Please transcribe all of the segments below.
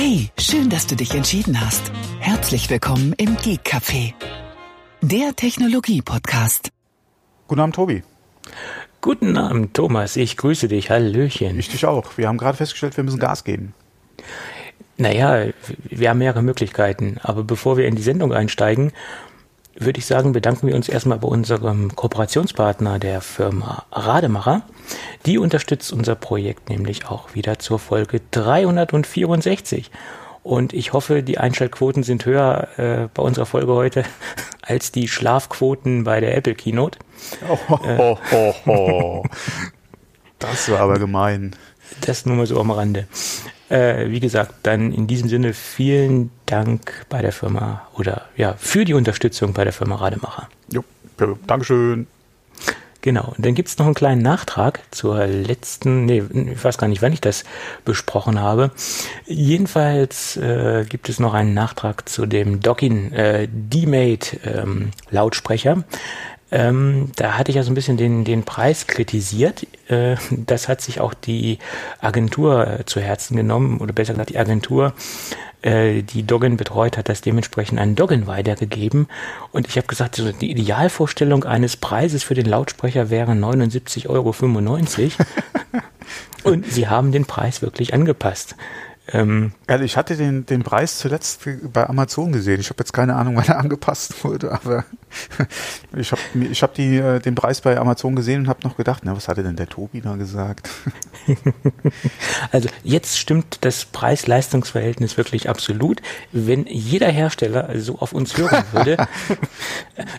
Hey, schön, dass du dich entschieden hast. Herzlich willkommen im Geek Café, der Technologie-Podcast. Guten Abend, Tobi. Guten Abend, Thomas. Ich grüße dich. Hallöchen. Ich dich auch. Wir haben gerade festgestellt, wir müssen Gas geben. Naja, wir haben mehrere Möglichkeiten. Aber bevor wir in die Sendung einsteigen, würde ich sagen, bedanken wir uns erstmal bei unserem Kooperationspartner, der Firma Rademacher. Die unterstützt unser Projekt nämlich auch wieder zur Folge 364. Und ich hoffe, die Einschaltquoten sind höher äh, bei unserer Folge heute als die Schlafquoten bei der Apple Keynote. Oh, oh, oh, oh. Das war aber gemein. Das nur mal so am Rande. Äh, wie gesagt, dann in diesem Sinne vielen Dank bei der Firma oder ja, für die Unterstützung bei der Firma Rademacher. Jo, Dankeschön. Genau, und dann gibt es noch einen kleinen Nachtrag zur letzten, nee, ich weiß gar nicht, wann ich das besprochen habe. Jedenfalls äh, gibt es noch einen Nachtrag zu dem Dockin äh, D-Mate ähm, Lautsprecher. Ähm, da hatte ich ja so ein bisschen den, den Preis kritisiert. Äh, das hat sich auch die Agentur äh, zu Herzen genommen, oder besser gesagt die Agentur, äh, die Doggen betreut hat, das dementsprechend an Doggen weitergegeben. Und ich habe gesagt, so die Idealvorstellung eines Preises für den Lautsprecher wäre 79,95 Euro. Und sie haben den Preis wirklich angepasst. Ähm, also ich hatte den, den Preis zuletzt bei Amazon gesehen. Ich habe jetzt keine Ahnung, wann er angepasst wurde, aber ich habe ich hab die, äh, den Preis bei Amazon gesehen und habe noch gedacht, na, was hatte denn der Tobi da gesagt? also jetzt stimmt das Preis-Leistungs-Verhältnis wirklich absolut. Wenn jeder Hersteller so auf uns hören würde,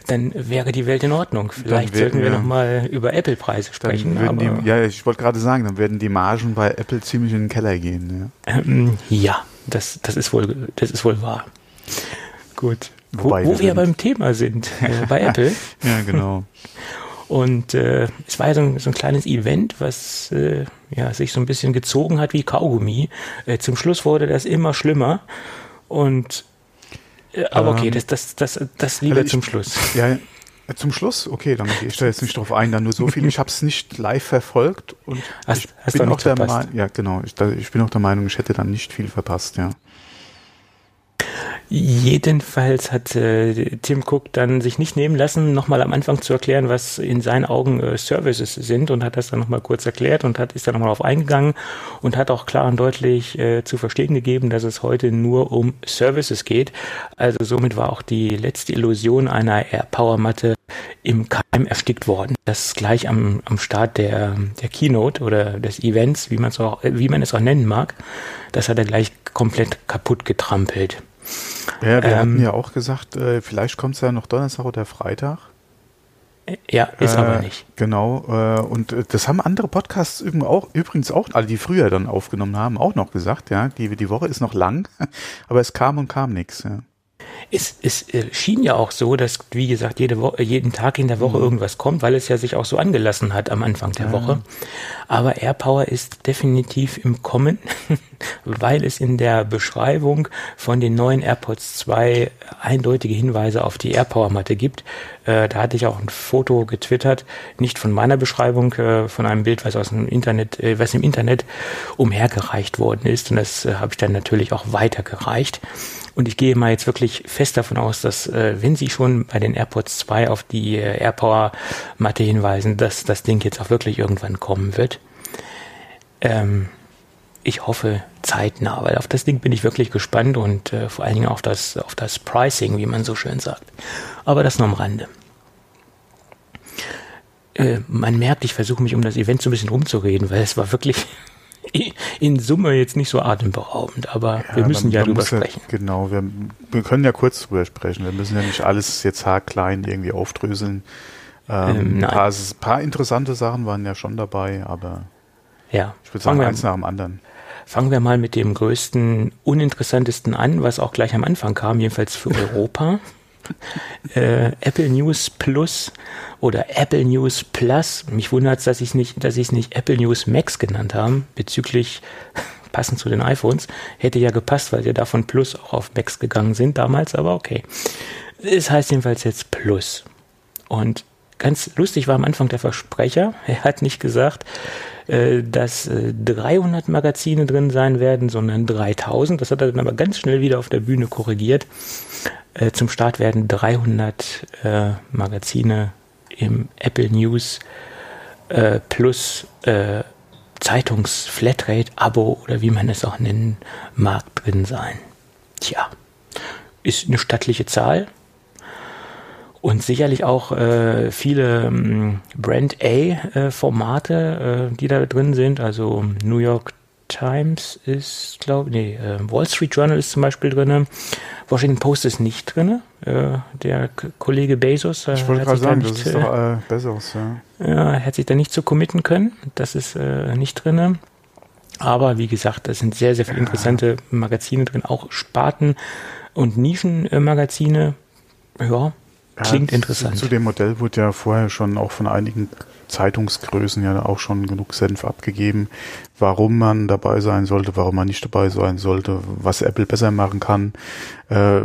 dann wäre die Welt in Ordnung. Vielleicht werden, sollten wir ja, nochmal über Apple-Preise sprechen. Die, ja, ich wollte gerade sagen, dann werden die Margen bei Apple ziemlich in den Keller gehen. Ja, ähm, ja das, das, ist wohl, das ist wohl wahr. Gut. Wobei wo, wo wir, wir beim Thema sind, äh, bei Apple. ja, genau. Und äh, es war ja so ein, so ein kleines Event, was äh, ja, sich so ein bisschen gezogen hat wie Kaugummi. Äh, zum Schluss wurde das immer schlimmer. Und äh, aber okay, ähm, das, das, das, das lieber also ich, zum Schluss. Ja, zum Schluss? Okay, dann gehe ich da jetzt nicht drauf ein, dann nur so viel. Ich habe es nicht live verfolgt und hast, ich hast bin auch der Meinung, ja genau, ich, ich bin auch der Meinung, ich hätte dann nicht viel verpasst, ja. Jedenfalls hat äh, Tim Cook dann sich nicht nehmen lassen, nochmal am Anfang zu erklären, was in seinen Augen äh, Services sind und hat das dann nochmal kurz erklärt und hat ist dann nochmal auf eingegangen und hat auch klar und deutlich äh, zu verstehen gegeben, dass es heute nur um Services geht. Also somit war auch die letzte Illusion einer Air-Power-Matte im Keim erstickt worden. Das gleich am, am Start der, der Keynote oder des Events, wie man es auch, wie man es auch nennen mag, das hat er gleich komplett kaputt getrampelt. Ja, wir ähm, hatten ja auch gesagt, äh, vielleicht kommt es ja noch Donnerstag oder Freitag. Ja, ist äh, aber nicht. Genau, äh, und äh, das haben andere Podcasts auch, übrigens auch, alle die früher dann aufgenommen haben, auch noch gesagt, ja, die, die Woche ist noch lang, aber es kam und kam nichts. Ja. Es, es äh, schien ja auch so, dass, wie gesagt, jede Woche, jeden Tag in der Woche mhm. irgendwas kommt, weil es ja sich auch so angelassen hat am Anfang der ja. Woche. Aber AirPower ist definitiv im Kommen, weil es in der Beschreibung von den neuen AirPods 2 eindeutige Hinweise auf die AirPower-Matte gibt. Äh, da hatte ich auch ein Foto getwittert, nicht von meiner Beschreibung, äh, von einem Bild, was aus dem Internet, äh, was im Internet umhergereicht worden ist. Und das äh, habe ich dann natürlich auch weitergereicht. Und ich gehe mal jetzt wirklich fest davon aus, dass äh, wenn Sie schon bei den AirPods 2 auf die äh, AirPower Matte hinweisen, dass das Ding jetzt auch wirklich irgendwann kommen wird. Ähm, ich hoffe zeitnah, weil auf das Ding bin ich wirklich gespannt und äh, vor allen Dingen auf das, auf das Pricing, wie man so schön sagt. Aber das nur am Rande. Äh, man merkt, ich versuche mich um das Event so ein bisschen rumzureden, weil es war wirklich in Summe jetzt nicht so atemberaubend, aber ja, wir müssen ja drüber sprechen. Ja, genau, wir, wir, können ja kurz drüber sprechen. Wir müssen ja nicht alles jetzt haarklein irgendwie aufdröseln. Ähm, ähm, ein, paar, ein, paar, interessante Sachen waren ja schon dabei, aber ja. ich würde sagen, eins nach dem anderen. Fangen wir mal mit dem größten, uninteressantesten an, was auch gleich am Anfang kam, jedenfalls für Europa. äh, Apple News Plus oder Apple News Plus. Mich wundert es, dass ich nicht, es nicht Apple News Max genannt haben, bezüglich passend zu den iPhones. Hätte ja gepasst, weil sie davon Plus auch auf Max gegangen sind damals, aber okay. Es heißt jedenfalls jetzt Plus. Und ganz lustig war am Anfang der Versprecher. Er hat nicht gesagt, äh, dass äh, 300 Magazine drin sein werden, sondern 3000. Das hat er dann aber ganz schnell wieder auf der Bühne korrigiert. Äh, zum Start werden 300 äh, Magazine im Apple News äh, plus äh, Zeitungs-Flatrate-Abo oder wie man es auch nennen mag, drin sein. Tja, ist eine stattliche Zahl. Und sicherlich auch äh, viele ähm, Brand A-Formate, äh, die da drin sind. Also New York Times ist, glaube ich, nee, äh, Wall Street Journal ist zum Beispiel drin. Washington Post ist nicht drin. Äh, der K Kollege Bezos äh, ich wollte gerade sagen, nicht, das ist doch äh, Bezos, ja. ja. Hat sich da nicht so committen können. Das ist äh, nicht drin. Aber wie gesagt, da sind sehr, sehr viele interessante Magazine drin, auch Sparten- und Nischenmagazine. Ja, klingt ja, interessant. Zu, zu dem Modell wurde ja vorher schon auch von einigen Zeitungsgrößen ja auch schon genug Senf abgegeben, warum man dabei sein sollte, warum man nicht dabei sein sollte, was Apple besser machen kann. Äh,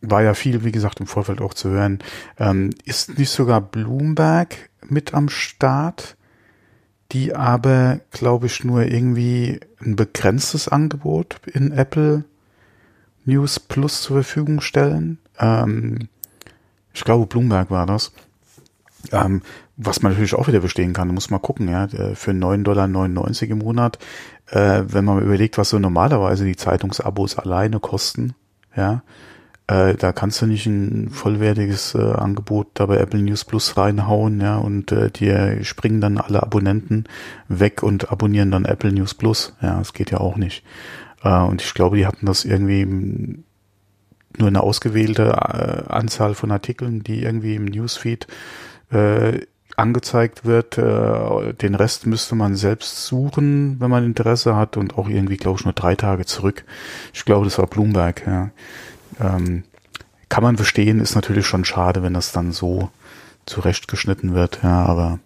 war ja viel, wie gesagt, im Vorfeld auch zu hören. Ähm, ist nicht sogar Bloomberg mit am Start, die aber, glaube ich, nur irgendwie ein begrenztes Angebot in Apple News Plus zur Verfügung stellen. Ähm, ich glaube, Bloomberg war das. Ähm, was man natürlich auch wieder verstehen kann, muss man gucken, ja, für 9,99 Dollar im Monat, äh, wenn man überlegt, was so normalerweise die Zeitungsabos alleine kosten, ja, äh, da kannst du nicht ein vollwertiges äh, Angebot da bei Apple News Plus reinhauen, ja, und äh, dir springen dann alle Abonnenten weg und abonnieren dann Apple News Plus, ja, das geht ja auch nicht. Äh, und ich glaube, die hatten das irgendwie nur eine ausgewählte äh, Anzahl von Artikeln, die irgendwie im Newsfeed äh, angezeigt wird. Äh, den Rest müsste man selbst suchen, wenn man Interesse hat und auch irgendwie, glaube ich, nur drei Tage zurück. Ich glaube, das war Bloomberg. Ja. Ähm, kann man verstehen, ist natürlich schon schade, wenn das dann so zurechtgeschnitten wird. Ja, aber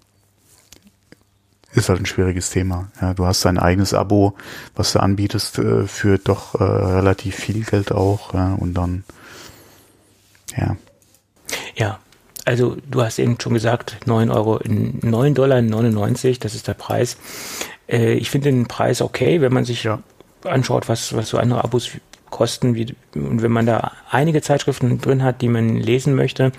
ist halt ein schwieriges Thema. Ja, du hast dein eigenes Abo, was du anbietest, äh, für doch äh, relativ viel Geld auch. Ja, und dann, ja. Ja, also du hast eben schon gesagt, 9 Euro, 9 Dollar 99, das ist der Preis. Äh, ich finde den Preis okay, wenn man sich ja. anschaut, was, was so andere Abos kosten, wie, und wenn man da einige Zeitschriften drin hat, die man lesen möchte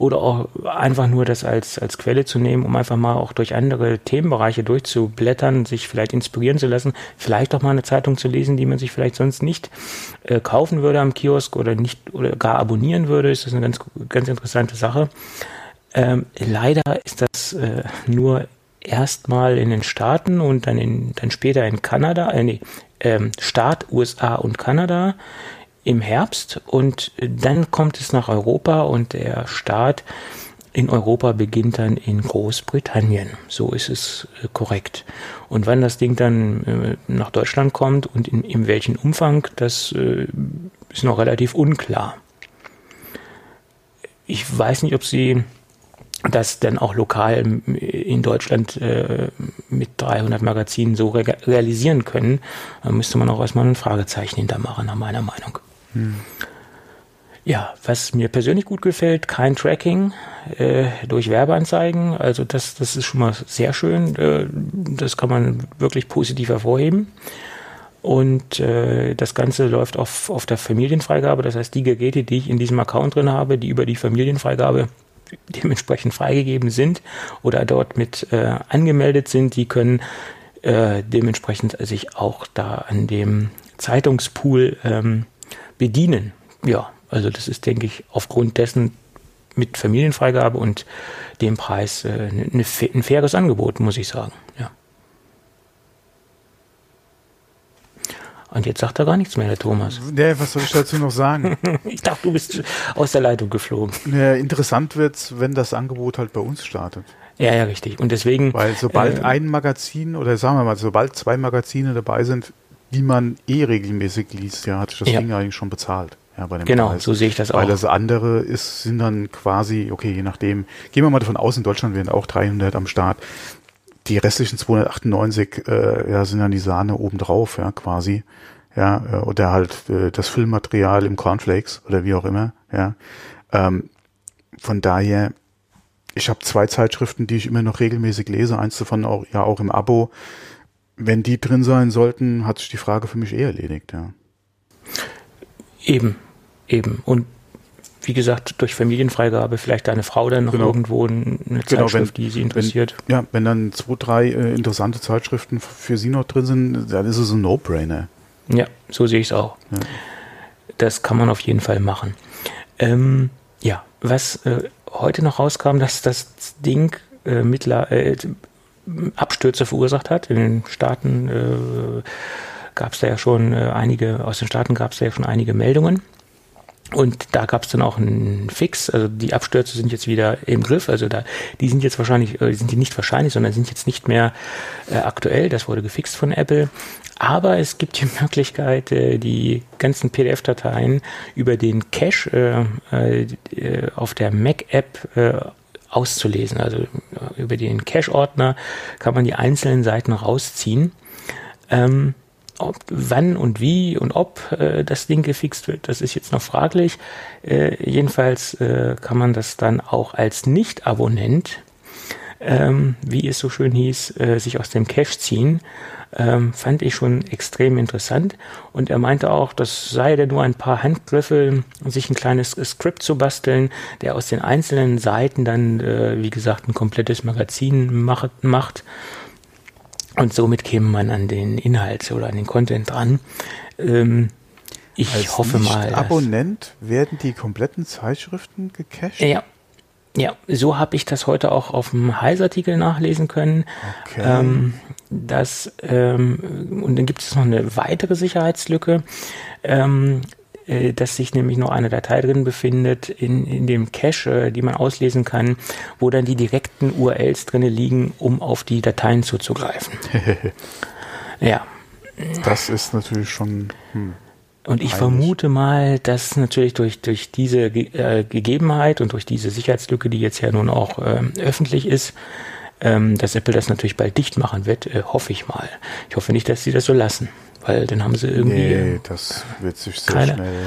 oder auch einfach nur das als, als Quelle zu nehmen, um einfach mal auch durch andere Themenbereiche durchzublättern, sich vielleicht inspirieren zu lassen, vielleicht auch mal eine Zeitung zu lesen, die man sich vielleicht sonst nicht äh, kaufen würde am Kiosk oder nicht oder gar abonnieren würde, ist das eine ganz, ganz interessante Sache. Ähm, leider ist das äh, nur erstmal in den Staaten und dann, in, dann später in Kanada, äh, nee, ähm, Staat, USA und Kanada im Herbst und dann kommt es nach Europa und der Start in Europa beginnt dann in Großbritannien. So ist es äh, korrekt. Und wann das Ding dann äh, nach Deutschland kommt und in, in welchem Umfang, das äh, ist noch relativ unklar. Ich weiß nicht, ob sie das dann auch lokal in Deutschland äh, mit 300 Magazinen so re realisieren können. Da müsste man auch erstmal ein Fragezeichen hintermachen, nach meiner Meinung. Hm. Ja, was mir persönlich gut gefällt, kein Tracking äh, durch Werbeanzeigen. Also das, das ist schon mal sehr schön. Äh, das kann man wirklich positiv hervorheben. Und äh, das Ganze läuft auf, auf der Familienfreigabe. Das heißt, die Geräte, die ich in diesem Account drin habe, die über die Familienfreigabe dementsprechend freigegeben sind oder dort mit äh, angemeldet sind, die können äh, dementsprechend sich auch da an dem Zeitungspool ähm, bedienen. Ja, also das ist, denke ich, aufgrund dessen mit Familienfreigabe und dem Preis äh, ne, ne, ein faires Angebot, muss ich sagen. Ja. Und jetzt sagt er gar nichts mehr, der Thomas. Nee, was soll ich dazu noch sagen? ich dachte, du bist aus der Leitung geflogen. Ja, interessant wird's, wenn das Angebot halt bei uns startet. Ja, ja, richtig. Und deswegen. Weil sobald äh, ein Magazin oder sagen wir mal, sobald zwei Magazine dabei sind, die man eh regelmäßig liest, ja, hat sich das ja. Ding eigentlich schon bezahlt. Ja, bei dem genau, Preis. so sehe ich das auch. Weil das andere ist, sind dann quasi, okay, je nachdem, gehen wir mal davon aus, in Deutschland wären auch 300 am Start. Die restlichen 298 äh, ja, sind dann die Sahne obendrauf, ja, quasi. Ja, äh, oder halt äh, das Füllmaterial im Cornflakes oder wie auch immer, ja. Ähm, von daher ich habe zwei Zeitschriften, die ich immer noch regelmäßig lese, eins davon auch ja auch im Abo. Wenn die drin sein sollten, hat sich die Frage für mich eh erledigt, ja. Eben, eben. Und wie gesagt, durch Familienfreigabe vielleicht deine Frau dann noch genau. irgendwo eine genau, Zeitschrift, wenn, die sie interessiert. Wenn, ja, wenn dann zwei, drei äh, interessante Zeitschriften für sie noch drin sind, dann ist es ein No-Brainer. Ja, so sehe ich es auch. Ja. Das kann man auf jeden Fall machen. Ähm, ja, was äh, heute noch rauskam, dass das Ding äh, mittler, äh, Abstürze verursacht hat. In den Staaten äh, gab es da ja schon äh, einige, aus den Staaten gab es da ja schon einige Meldungen. Und da gab es dann auch einen Fix, also die Abstürze sind jetzt wieder im Griff, also da, die sind jetzt wahrscheinlich, äh, sind die nicht wahrscheinlich, sondern sind jetzt nicht mehr äh, aktuell, das wurde gefixt von Apple. Aber es gibt die Möglichkeit, äh, die ganzen PDF-Dateien über den Cache äh, äh, auf der Mac-App auszulesen. Also äh, über den Cache-Ordner kann man die einzelnen Seiten rausziehen. Ähm, ob, wann und wie und ob äh, das Ding gefixt wird, das ist jetzt noch fraglich. Äh, jedenfalls äh, kann man das dann auch als Nicht-Abonnent, ähm, wie es so schön hieß, äh, sich aus dem Cache ziehen. Ähm, fand ich schon extrem interessant. Und er meinte auch, das sei denn nur ein paar Handgriffe, sich ein kleines Skript zu basteln, der aus den einzelnen Seiten dann, äh, wie gesagt, ein komplettes Magazin macht. macht und somit käme man an den Inhalt oder an den Content dran. Ähm, ich Als hoffe mal. Abonnent werden die kompletten Zeitschriften gecached? Ja. Ja, so habe ich das heute auch auf dem Heiß-Artikel nachlesen können. Okay. Ähm, das, ähm, und dann gibt es noch eine weitere Sicherheitslücke. Ähm, äh, dass sich nämlich noch eine Datei drin befindet in, in dem Cache, äh, die man auslesen kann, wo dann die direkten URLs drin liegen, um auf die Dateien zuzugreifen. ja. Das ist natürlich schon. Hm. Und ich vermute mal, dass natürlich durch, durch diese äh, Gegebenheit und durch diese Sicherheitslücke, die jetzt ja nun auch äh, öffentlich ist, ähm, dass Apple das natürlich bald dicht machen wird, äh, hoffe ich mal. Ich hoffe nicht, dass sie das so lassen weil dann haben sie irgendwie. Nee, das wird sich sehr keine, schnell.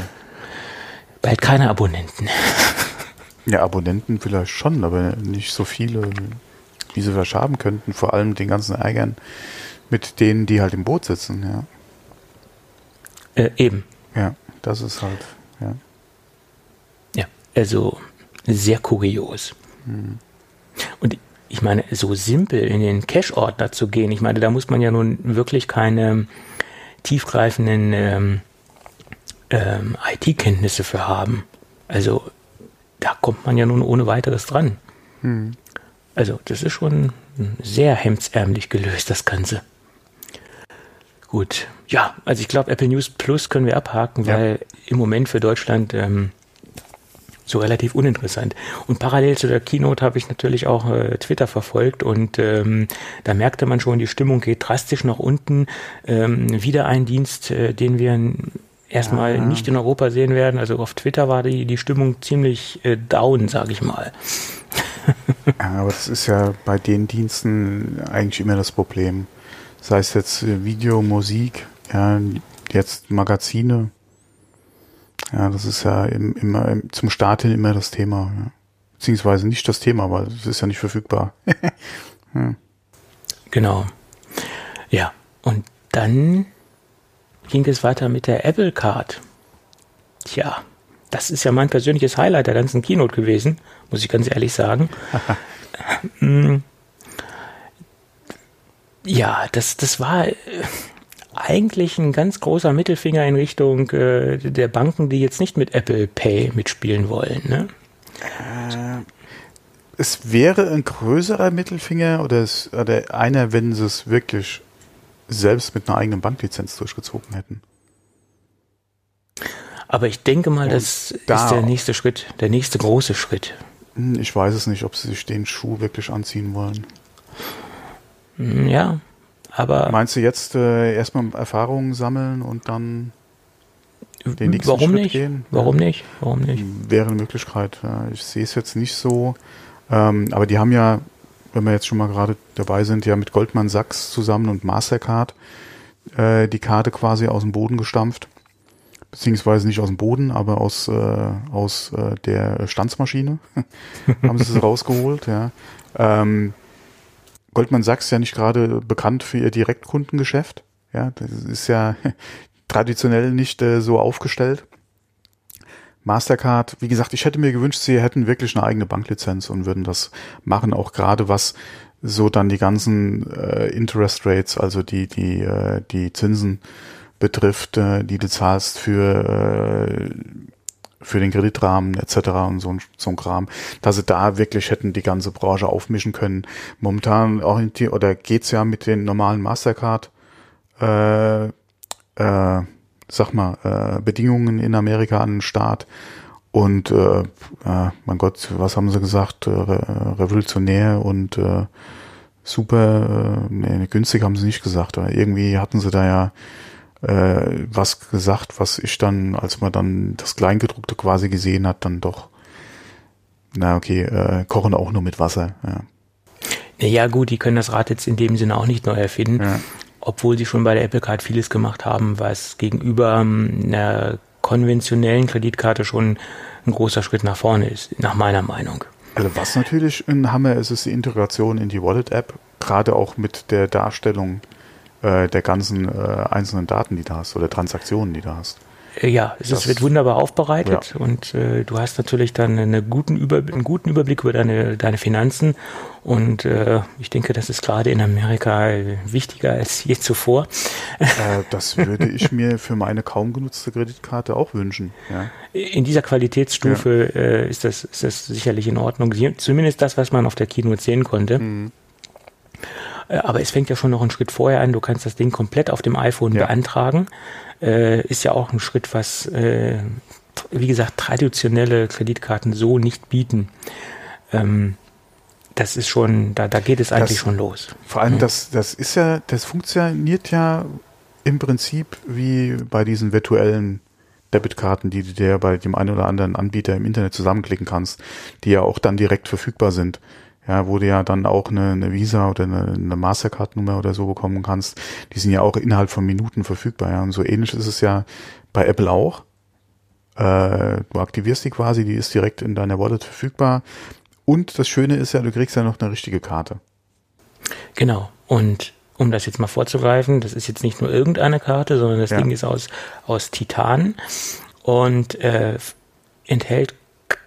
Bald keine Abonnenten. Ja, Abonnenten vielleicht schon, aber nicht so viele, wie sie vielleicht haben könnten. Vor allem den ganzen Ärgern mit denen, die halt im Boot sitzen, ja. Äh, eben. Ja, das ist halt, ja. Ja, also sehr kurios. Hm. Und ich meine, so simpel in den Cache-Ordner zu gehen, ich meine, da muss man ja nun wirklich keine tiefgreifenden ähm, ähm, IT-Kenntnisse für haben. Also da kommt man ja nun ohne weiteres dran. Hm. Also das ist schon sehr hemdsärmlich gelöst, das Ganze. Gut, ja, also ich glaube, Apple News Plus können wir abhaken, ja. weil im Moment für Deutschland ähm, so relativ uninteressant. Und parallel zu der Keynote habe ich natürlich auch äh, Twitter verfolgt und ähm, da merkte man schon, die Stimmung geht drastisch nach unten. Ähm, wieder ein Dienst, äh, den wir erstmal ja. nicht in Europa sehen werden. Also auf Twitter war die, die Stimmung ziemlich äh, down, sage ich mal. ja, aber das ist ja bei den Diensten eigentlich immer das Problem. Sei es jetzt äh, Video, Musik, ja, jetzt Magazine. Ja, das ist ja im, immer im, zum Start hin immer das Thema. Ja. Beziehungsweise nicht das Thema, aber es ist ja nicht verfügbar. ja. Genau. Ja, und dann ging es weiter mit der Apple Card. Tja, das ist ja mein persönliches Highlight der ganzen Keynote gewesen, muss ich ganz ehrlich sagen. Ja, das, das war äh, eigentlich ein ganz großer Mittelfinger in Richtung äh, der Banken, die jetzt nicht mit Apple Pay mitspielen wollen. Ne? Äh, es wäre ein größerer Mittelfinger oder, es, oder einer, wenn sie es wirklich selbst mit einer eigenen Banklizenz durchgezogen hätten. Aber ich denke mal, Und das da ist der nächste Schritt, der nächste große Schritt. Hm, ich weiß es nicht, ob sie sich den Schuh wirklich anziehen wollen. Hm, ja, aber Meinst du jetzt äh, erstmal Erfahrungen sammeln und dann den nächsten warum Schritt nicht? gehen? Warum ja. nicht? Warum nicht? Wäre eine Möglichkeit. Ich sehe es jetzt nicht so. Ähm, aber die haben ja, wenn wir jetzt schon mal gerade dabei sind, ja mit Goldman Sachs zusammen und Mastercard äh, die Karte quasi aus dem Boden gestampft. beziehungsweise nicht aus dem Boden, aber aus, äh, aus äh, der Stanzmaschine haben sie es rausgeholt. Ja. Ähm, Goldman Sachs ist ja nicht gerade bekannt für ihr Direktkundengeschäft. Ja, das ist ja traditionell nicht äh, so aufgestellt. Mastercard, wie gesagt, ich hätte mir gewünscht, sie hätten wirklich eine eigene Banklizenz und würden das machen, auch gerade was so dann die ganzen äh, Interest Rates, also die die äh, die Zinsen betrifft, äh, die du zahlst für äh, für den Kreditrahmen etc. und so, so ein Kram, dass sie da wirklich hätten die ganze Branche aufmischen können. Momentan orientiert oder geht's ja mit den normalen Mastercard äh, äh, sag mal, äh, Bedingungen in Amerika an den Start. Und äh, äh, mein Gott, was haben sie gesagt? Äh, re revolutionär und äh, super, äh, nee, günstig haben sie nicht gesagt, aber irgendwie hatten sie da ja äh, was gesagt, was ich dann, als man dann das Kleingedruckte quasi gesehen hat, dann doch, na okay, äh, kochen auch nur mit Wasser. Ja. Ja gut, die können das Rad jetzt in dem Sinne auch nicht neu erfinden. Ja obwohl sie schon bei der Apple Card vieles gemacht haben, was gegenüber ähm, einer konventionellen Kreditkarte schon ein großer Schritt nach vorne ist, nach meiner Meinung. Also was natürlich ein Hammer ist, ist die Integration in die Wallet-App, gerade auch mit der Darstellung äh, der ganzen äh, einzelnen Daten, die du hast oder Transaktionen, die du hast. Äh, ja, es das, wird wunderbar aufbereitet ja. und äh, du hast natürlich dann eine guten Über einen guten Überblick über deine, deine Finanzen und äh, ich denke, das ist gerade in Amerika wichtiger als je zuvor. Äh, das würde ich mir für meine kaum genutzte Kreditkarte auch wünschen. Ja. In dieser Qualitätsstufe ja. äh, ist, das, ist das sicherlich in Ordnung. Zumindest das, was man auf der Keynote sehen konnte. Mhm. Äh, aber es fängt ja schon noch einen Schritt vorher an. Du kannst das Ding komplett auf dem iPhone ja. beantragen. Äh, ist ja auch ein Schritt, was, äh, wie gesagt, traditionelle Kreditkarten so nicht bieten. Ähm, das ist schon, da, da geht es eigentlich das, schon los. Vor allem, das, das ist ja, das funktioniert ja im Prinzip wie bei diesen virtuellen Debitkarten, die du dir bei dem einen oder anderen Anbieter im Internet zusammenklicken kannst, die ja auch dann direkt verfügbar sind ja, wo du ja dann auch eine, eine Visa oder eine, eine Mastercard-Nummer oder so bekommen kannst. Die sind ja auch innerhalb von Minuten verfügbar. Ja. Und so ähnlich ist es ja bei Apple auch. Äh, du aktivierst die quasi, die ist direkt in deiner Wallet verfügbar. Und das Schöne ist ja, du kriegst ja noch eine richtige Karte. Genau. Und um das jetzt mal vorzugreifen, das ist jetzt nicht nur irgendeine Karte, sondern das ja. Ding ist aus, aus Titan und äh, enthält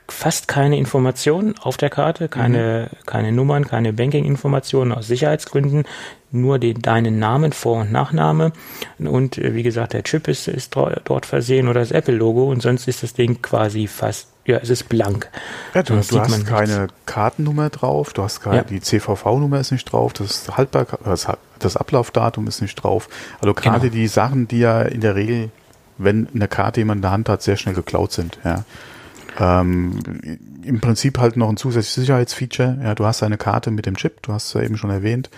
fast keine Informationen auf der Karte, keine, mhm. keine Nummern, keine Banking-Informationen aus Sicherheitsgründen, nur den, deinen Namen, Vor- und Nachname und äh, wie gesagt, der Chip ist, ist dort versehen oder das Apple-Logo und sonst ist das Ding quasi fast, ja, es ist blank. Ja, du, du hast keine nichts. Kartennummer drauf, du hast keine, ja. die CVV-Nummer ist nicht drauf, das Haltbar, das, das Ablaufdatum ist nicht drauf. Also gerade genau. die Sachen, die ja in der Regel, wenn eine Karte jemand in der Hand hat, sehr schnell geklaut sind, ja. Ähm, Im Prinzip halt noch ein zusätzliches Sicherheitsfeature. Ja, du hast eine Karte mit dem Chip, du hast es ja eben schon erwähnt,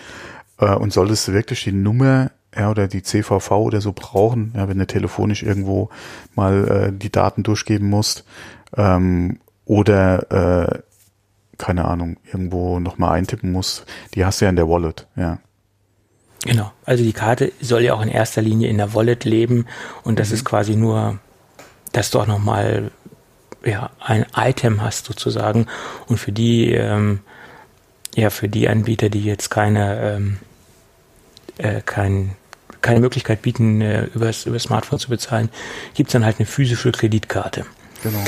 äh, und solltest du wirklich die Nummer ja, oder die CVV oder so brauchen, ja, wenn du telefonisch irgendwo mal äh, die Daten durchgeben musst, ähm, oder äh, keine Ahnung, irgendwo nochmal eintippen musst, die hast du ja in der Wallet, ja. Genau, also die Karte soll ja auch in erster Linie in der Wallet leben und das mhm. ist quasi nur, dass du auch nochmal ja, ein Item hast sozusagen und für die ähm, ja für die Anbieter, die jetzt keine ähm, äh, kein, keine Möglichkeit bieten, äh, übers, über Smartphone zu bezahlen, gibt es dann halt eine physische Kreditkarte. Genau.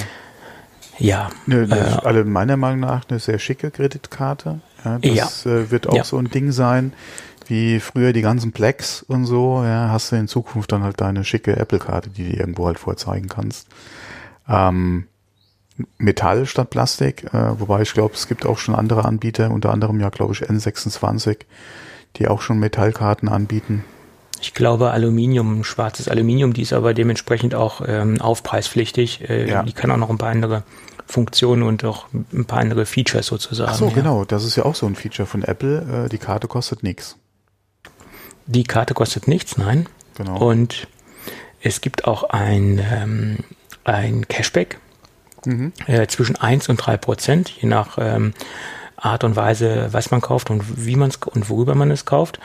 Ja. Ne, äh, alle meiner Meinung nach eine sehr schicke Kreditkarte. Ja, das ja. Äh, wird auch ja. so ein Ding sein, wie früher die ganzen Plex und so. Ja, hast du in Zukunft dann halt deine schicke Apple-Karte, die du irgendwo halt vorzeigen kannst. Ähm, Metall statt Plastik, äh, wobei ich glaube, es gibt auch schon andere Anbieter, unter anderem ja, glaube ich, N26, die auch schon Metallkarten anbieten. Ich glaube Aluminium, schwarzes Aluminium, die ist aber dementsprechend auch ähm, aufpreispflichtig. Äh, ja. Die kann auch noch ein paar andere Funktionen und auch ein paar andere Features sozusagen. Ach so, ja. genau. Das ist ja auch so ein Feature von Apple. Äh, die Karte kostet nichts. Die Karte kostet nichts, nein. Genau. Und es gibt auch ein, ähm, ein Cashback mhm. äh, zwischen 1 und 3 Prozent, je nach ähm, Art und Weise, was man kauft und wie man es und worüber man es kauft.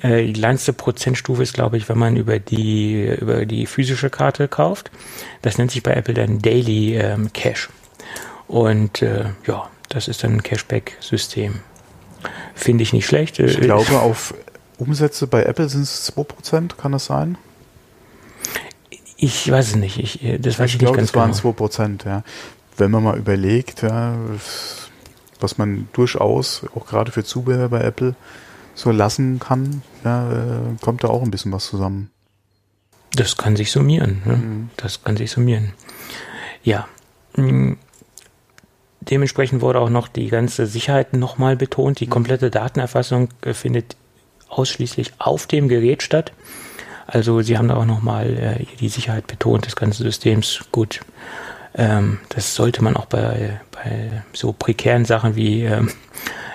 Äh, die kleinste Prozentstufe ist, glaube ich, wenn man über die, über die physische Karte kauft. Das nennt sich bei Apple dann Daily ähm, Cash. Und äh, ja, das ist dann ein Cashback-System. Finde ich nicht schlecht. Ich glaube, auf Umsätze bei Apple sind es 2%, kann das sein? Ich weiß es nicht. Ich, äh, das weiß ich, ich nicht glaube, ganz es waren genau. 2%, ja. Wenn man mal überlegt, ja, was man durchaus auch gerade für Zubehör bei Apple so lassen kann, ja, äh, kommt da auch ein bisschen was zusammen. Das kann sich summieren. Ne? Mhm. Das kann sich summieren. Ja. Mm. Dementsprechend wurde auch noch die ganze Sicherheit nochmal betont. Die komplette Datenerfassung äh, findet ausschließlich auf dem Gerät statt. Also sie haben da auch nochmal äh, die Sicherheit betont des ganzen Systems. Gut, ähm, das sollte man auch bei, bei so prekären Sachen wie ähm,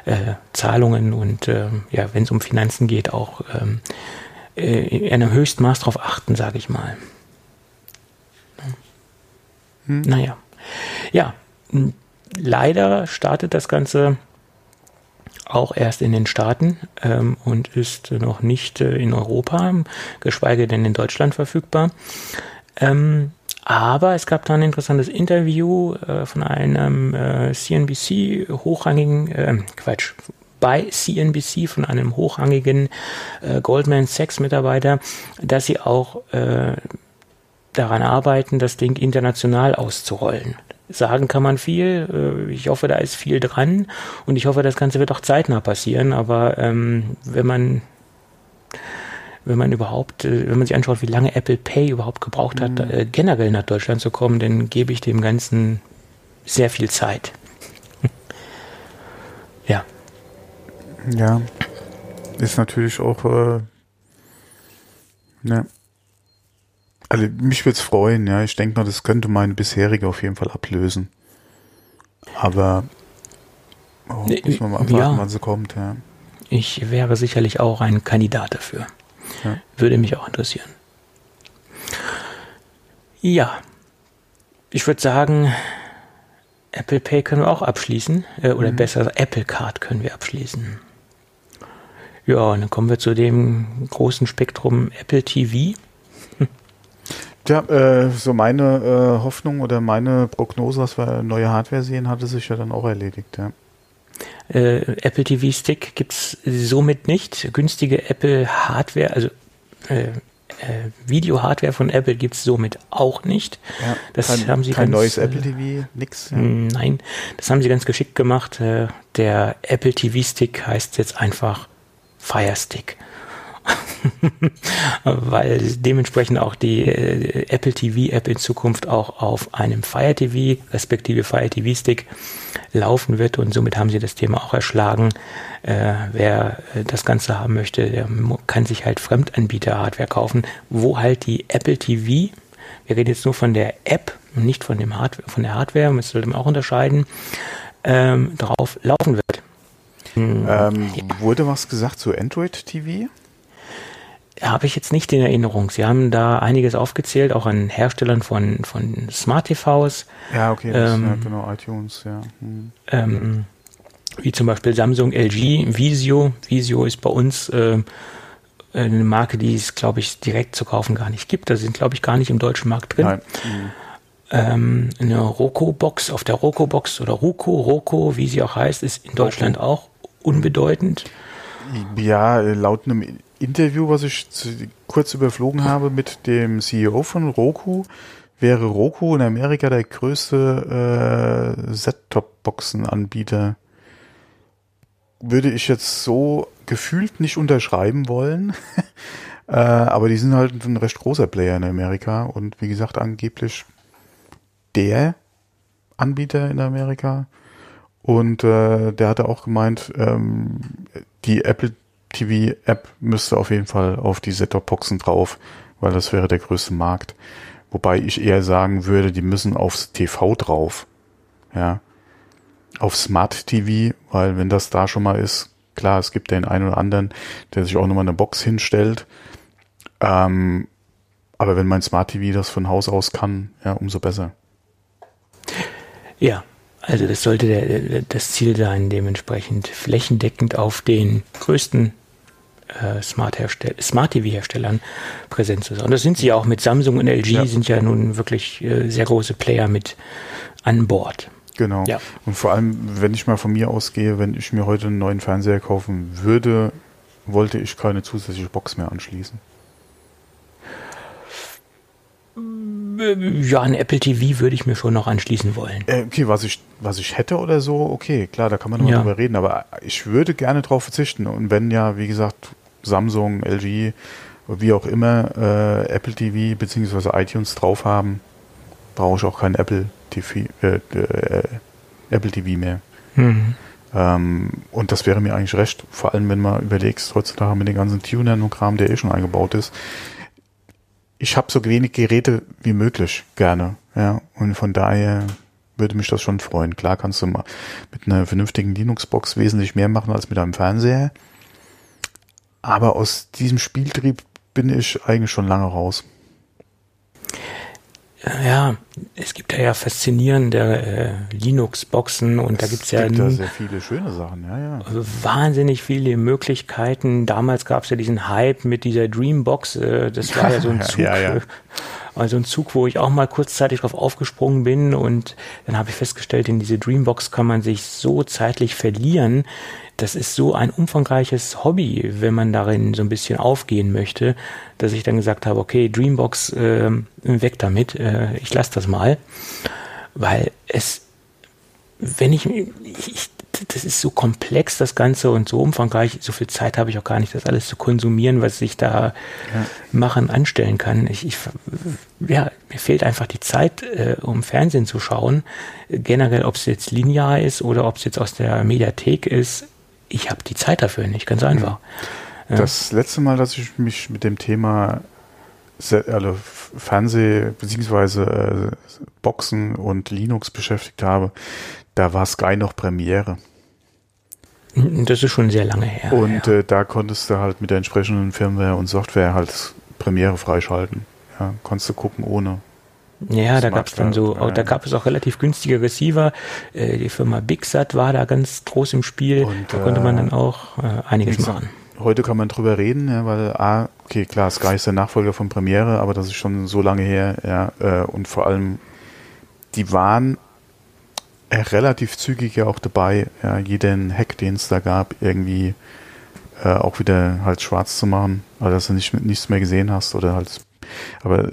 äh, Zahlungen und ähm, ja, wenn es um Finanzen geht, auch ähm, äh, in einem höchsten Maß darauf achten, sage ich mal. Hm. Naja. Ja, leider startet das Ganze auch erst in den Staaten ähm, und ist noch nicht äh, in Europa, geschweige denn in Deutschland verfügbar. Ähm, aber es gab da ein interessantes Interview äh, von einem äh, CNBC hochrangigen, äh, Quatsch, bei CNBC von einem hochrangigen äh, Goldman Sachs Mitarbeiter, dass sie auch äh, daran arbeiten, das Ding international auszurollen. Sagen kann man viel. äh, Ich hoffe, da ist viel dran und ich hoffe, das Ganze wird auch zeitnah passieren. Aber ähm, wenn man wenn man überhaupt, äh, wenn man sich anschaut, wie lange Apple Pay überhaupt gebraucht hat, äh, generell nach Deutschland zu kommen, dann gebe ich dem Ganzen sehr viel Zeit. ja, Ja, ist natürlich auch, äh, ne. Also mich würde es freuen, ja. Ich denke mal, das könnte meine bisherige auf jeden Fall ablösen. Aber oh, Nee, muss man mal abwarten, ja. wann sie kommt, ja. ich wäre sicherlich auch ein Kandidat dafür. Ja. Würde mich auch interessieren. Ja, ich würde sagen, Apple Pay können wir auch abschließen. Äh, oder besser, Apple Card können wir abschließen. Ja, und dann kommen wir zu dem großen Spektrum Apple TV. Ja, äh, so meine äh, Hoffnung oder meine Prognose, dass wir neue Hardware sehen, hatte sich ja dann auch erledigt, ja. Äh, Apple TV Stick gibt's somit nicht. Günstige Apple Hardware, also äh, äh, Video-Hardware von Apple gibt's somit auch nicht. ja Das kein, haben sie kein ganz, neues äh, Apple TV, nix. Ja. Mm, Nein, das haben sie ganz geschickt gemacht. Der Apple TV Stick heißt jetzt einfach Fire Stick. Weil dementsprechend auch die äh, Apple TV App in Zukunft auch auf einem Fire TV respektive Fire TV Stick laufen wird und somit haben sie das Thema auch erschlagen. Äh, wer äh, das Ganze haben möchte, der kann sich halt Fremdanbieter-Hardware kaufen, wo halt die Apple TV, wir reden jetzt nur von der App nicht von dem Hardware, von der Hardware, das sollte man auch unterscheiden, ähm, drauf laufen wird. Hm, Ähm, Wurde was gesagt zu Android TV? Habe ich jetzt nicht in Erinnerung. Sie haben da einiges aufgezählt, auch an Herstellern von, von Smart TVs, Ja, okay, das, Ähm, ja, genau, iTunes, ja. Hm. ähm, wie zum Beispiel Samsung, LG, Visio. Visio ist bei uns ähm, eine Marke, die es, glaube ich, direkt zu kaufen gar nicht gibt. Da sind, glaube ich, gar nicht im deutschen Markt drin. Nein. Hm. Ähm, eine Roku-Box, auf der Roku-Box oder Roku, Roku, wie sie auch heißt, ist in Deutschland auch unbedeutend. Ja, äh, laut einem Interview, was ich kurz überflogen habe mit dem CEO von Roku, wäre Roku in Amerika der größte äh, Set-Top-Boxen-Anbieter. Würde ich jetzt so gefühlt nicht unterschreiben wollen. äh, aber die sind halt ein recht großer Player in Amerika und wie gesagt, angeblich der Anbieter in Amerika. Und äh, der hatte auch gemeint, ähm, die Apple TV App müsste auf jeden Fall auf die Set-Top-Boxen drauf, weil das wäre der größte Markt. Wobei ich eher sagen würde, die müssen aufs TV drauf. Ja. Auf Smart TV, weil wenn das da schon mal ist, klar, es gibt den einen oder anderen, der sich auch nochmal eine Box hinstellt. Ähm, aber wenn mein Smart TV das von Haus aus kann, ja, umso besser. Ja, also das sollte der, das Ziel sein, dementsprechend flächendeckend auf den größten äh, Smart, Smart TV-Herstellern präsent zu sein. Und das sind sie auch mit Samsung und LG ja. sind ja nun wirklich äh, sehr große Player mit an Bord. Genau. Ja. Und vor allem, wenn ich mal von mir ausgehe, wenn ich mir heute einen neuen Fernseher kaufen würde, wollte ich keine zusätzliche Box mehr anschließen. Ja, ein Apple TV würde ich mir schon noch anschließen wollen. Äh, okay, was ich, was ich hätte oder so, okay, klar, da kann man nochmal ja. drüber reden, aber ich würde gerne drauf verzichten. Und wenn ja, wie gesagt, Samsung, LG, wie auch immer, äh, Apple TV bzw. iTunes drauf haben, brauche ich auch kein Apple TV, äh, äh, Apple TV mehr. Mhm. Ähm, und das wäre mir eigentlich recht, vor allem wenn man überlegst, heutzutage mit den ganzen Tunern und Kram, der eh schon eingebaut ist, ich habe so wenig Geräte wie möglich gerne. Ja, und von daher würde mich das schon freuen. Klar kannst du mal mit einer vernünftigen Linux-Box wesentlich mehr machen als mit einem Fernseher. Aber aus diesem Spieltrieb bin ich eigentlich schon lange raus. Ja, es gibt ja faszinierende äh, Linux-Boxen und es da gibt's ja gibt ja sehr viele schöne Sachen, ja, ja. Wahnsinnig viele Möglichkeiten. Damals gab's ja diesen Hype mit dieser Dreambox, äh, das war ja so ein Zug, ja, ja. also ein Zug, wo ich auch mal kurzzeitig drauf aufgesprungen bin und dann habe ich festgestellt, in diese Dreambox kann man sich so zeitlich verlieren, das ist so ein umfangreiches Hobby, wenn man darin so ein bisschen aufgehen möchte, dass ich dann gesagt habe, okay, Dreambox, äh, weg damit, äh, ich lasse das mal, weil es, wenn ich, ich, das ist so komplex, das Ganze und so umfangreich, so viel Zeit habe ich auch gar nicht, das alles zu konsumieren, was ich da ja. machen, anstellen kann. Ich, ich, ja, mir fehlt einfach die Zeit, äh, um Fernsehen zu schauen. Generell, ob es jetzt linear ist oder ob es jetzt aus der Mediathek ist, ich habe die Zeit dafür nicht, ganz einfach. Das letzte Mal, dass ich mich mit dem Thema also Fernseh- bzw. Äh, Boxen und Linux beschäftigt habe, da war Sky noch Premiere. Das ist schon sehr lange her. Und ja. äh, da konntest du halt mit der entsprechenden Firmware und Software halt Premiere freischalten. Ja, konntest du gucken ohne ja, da gab es dann so, ja. da gab es auch relativ günstige Receiver. Äh, die Firma Bixat war da ganz groß im Spiel. Und, da konnte man dann äh, auch äh, einiges machen. Heute kann man drüber reden, ja, weil A, okay, klar, Sky ist der Nachfolger von Premiere, aber das ist schon so lange her, ja, äh, und vor allem, die waren äh, relativ zügig ja auch dabei, ja, jeden Hack, den es da gab, irgendwie äh, auch wieder halt schwarz zu machen, weil dass du nicht, nichts mehr gesehen hast oder halt, aber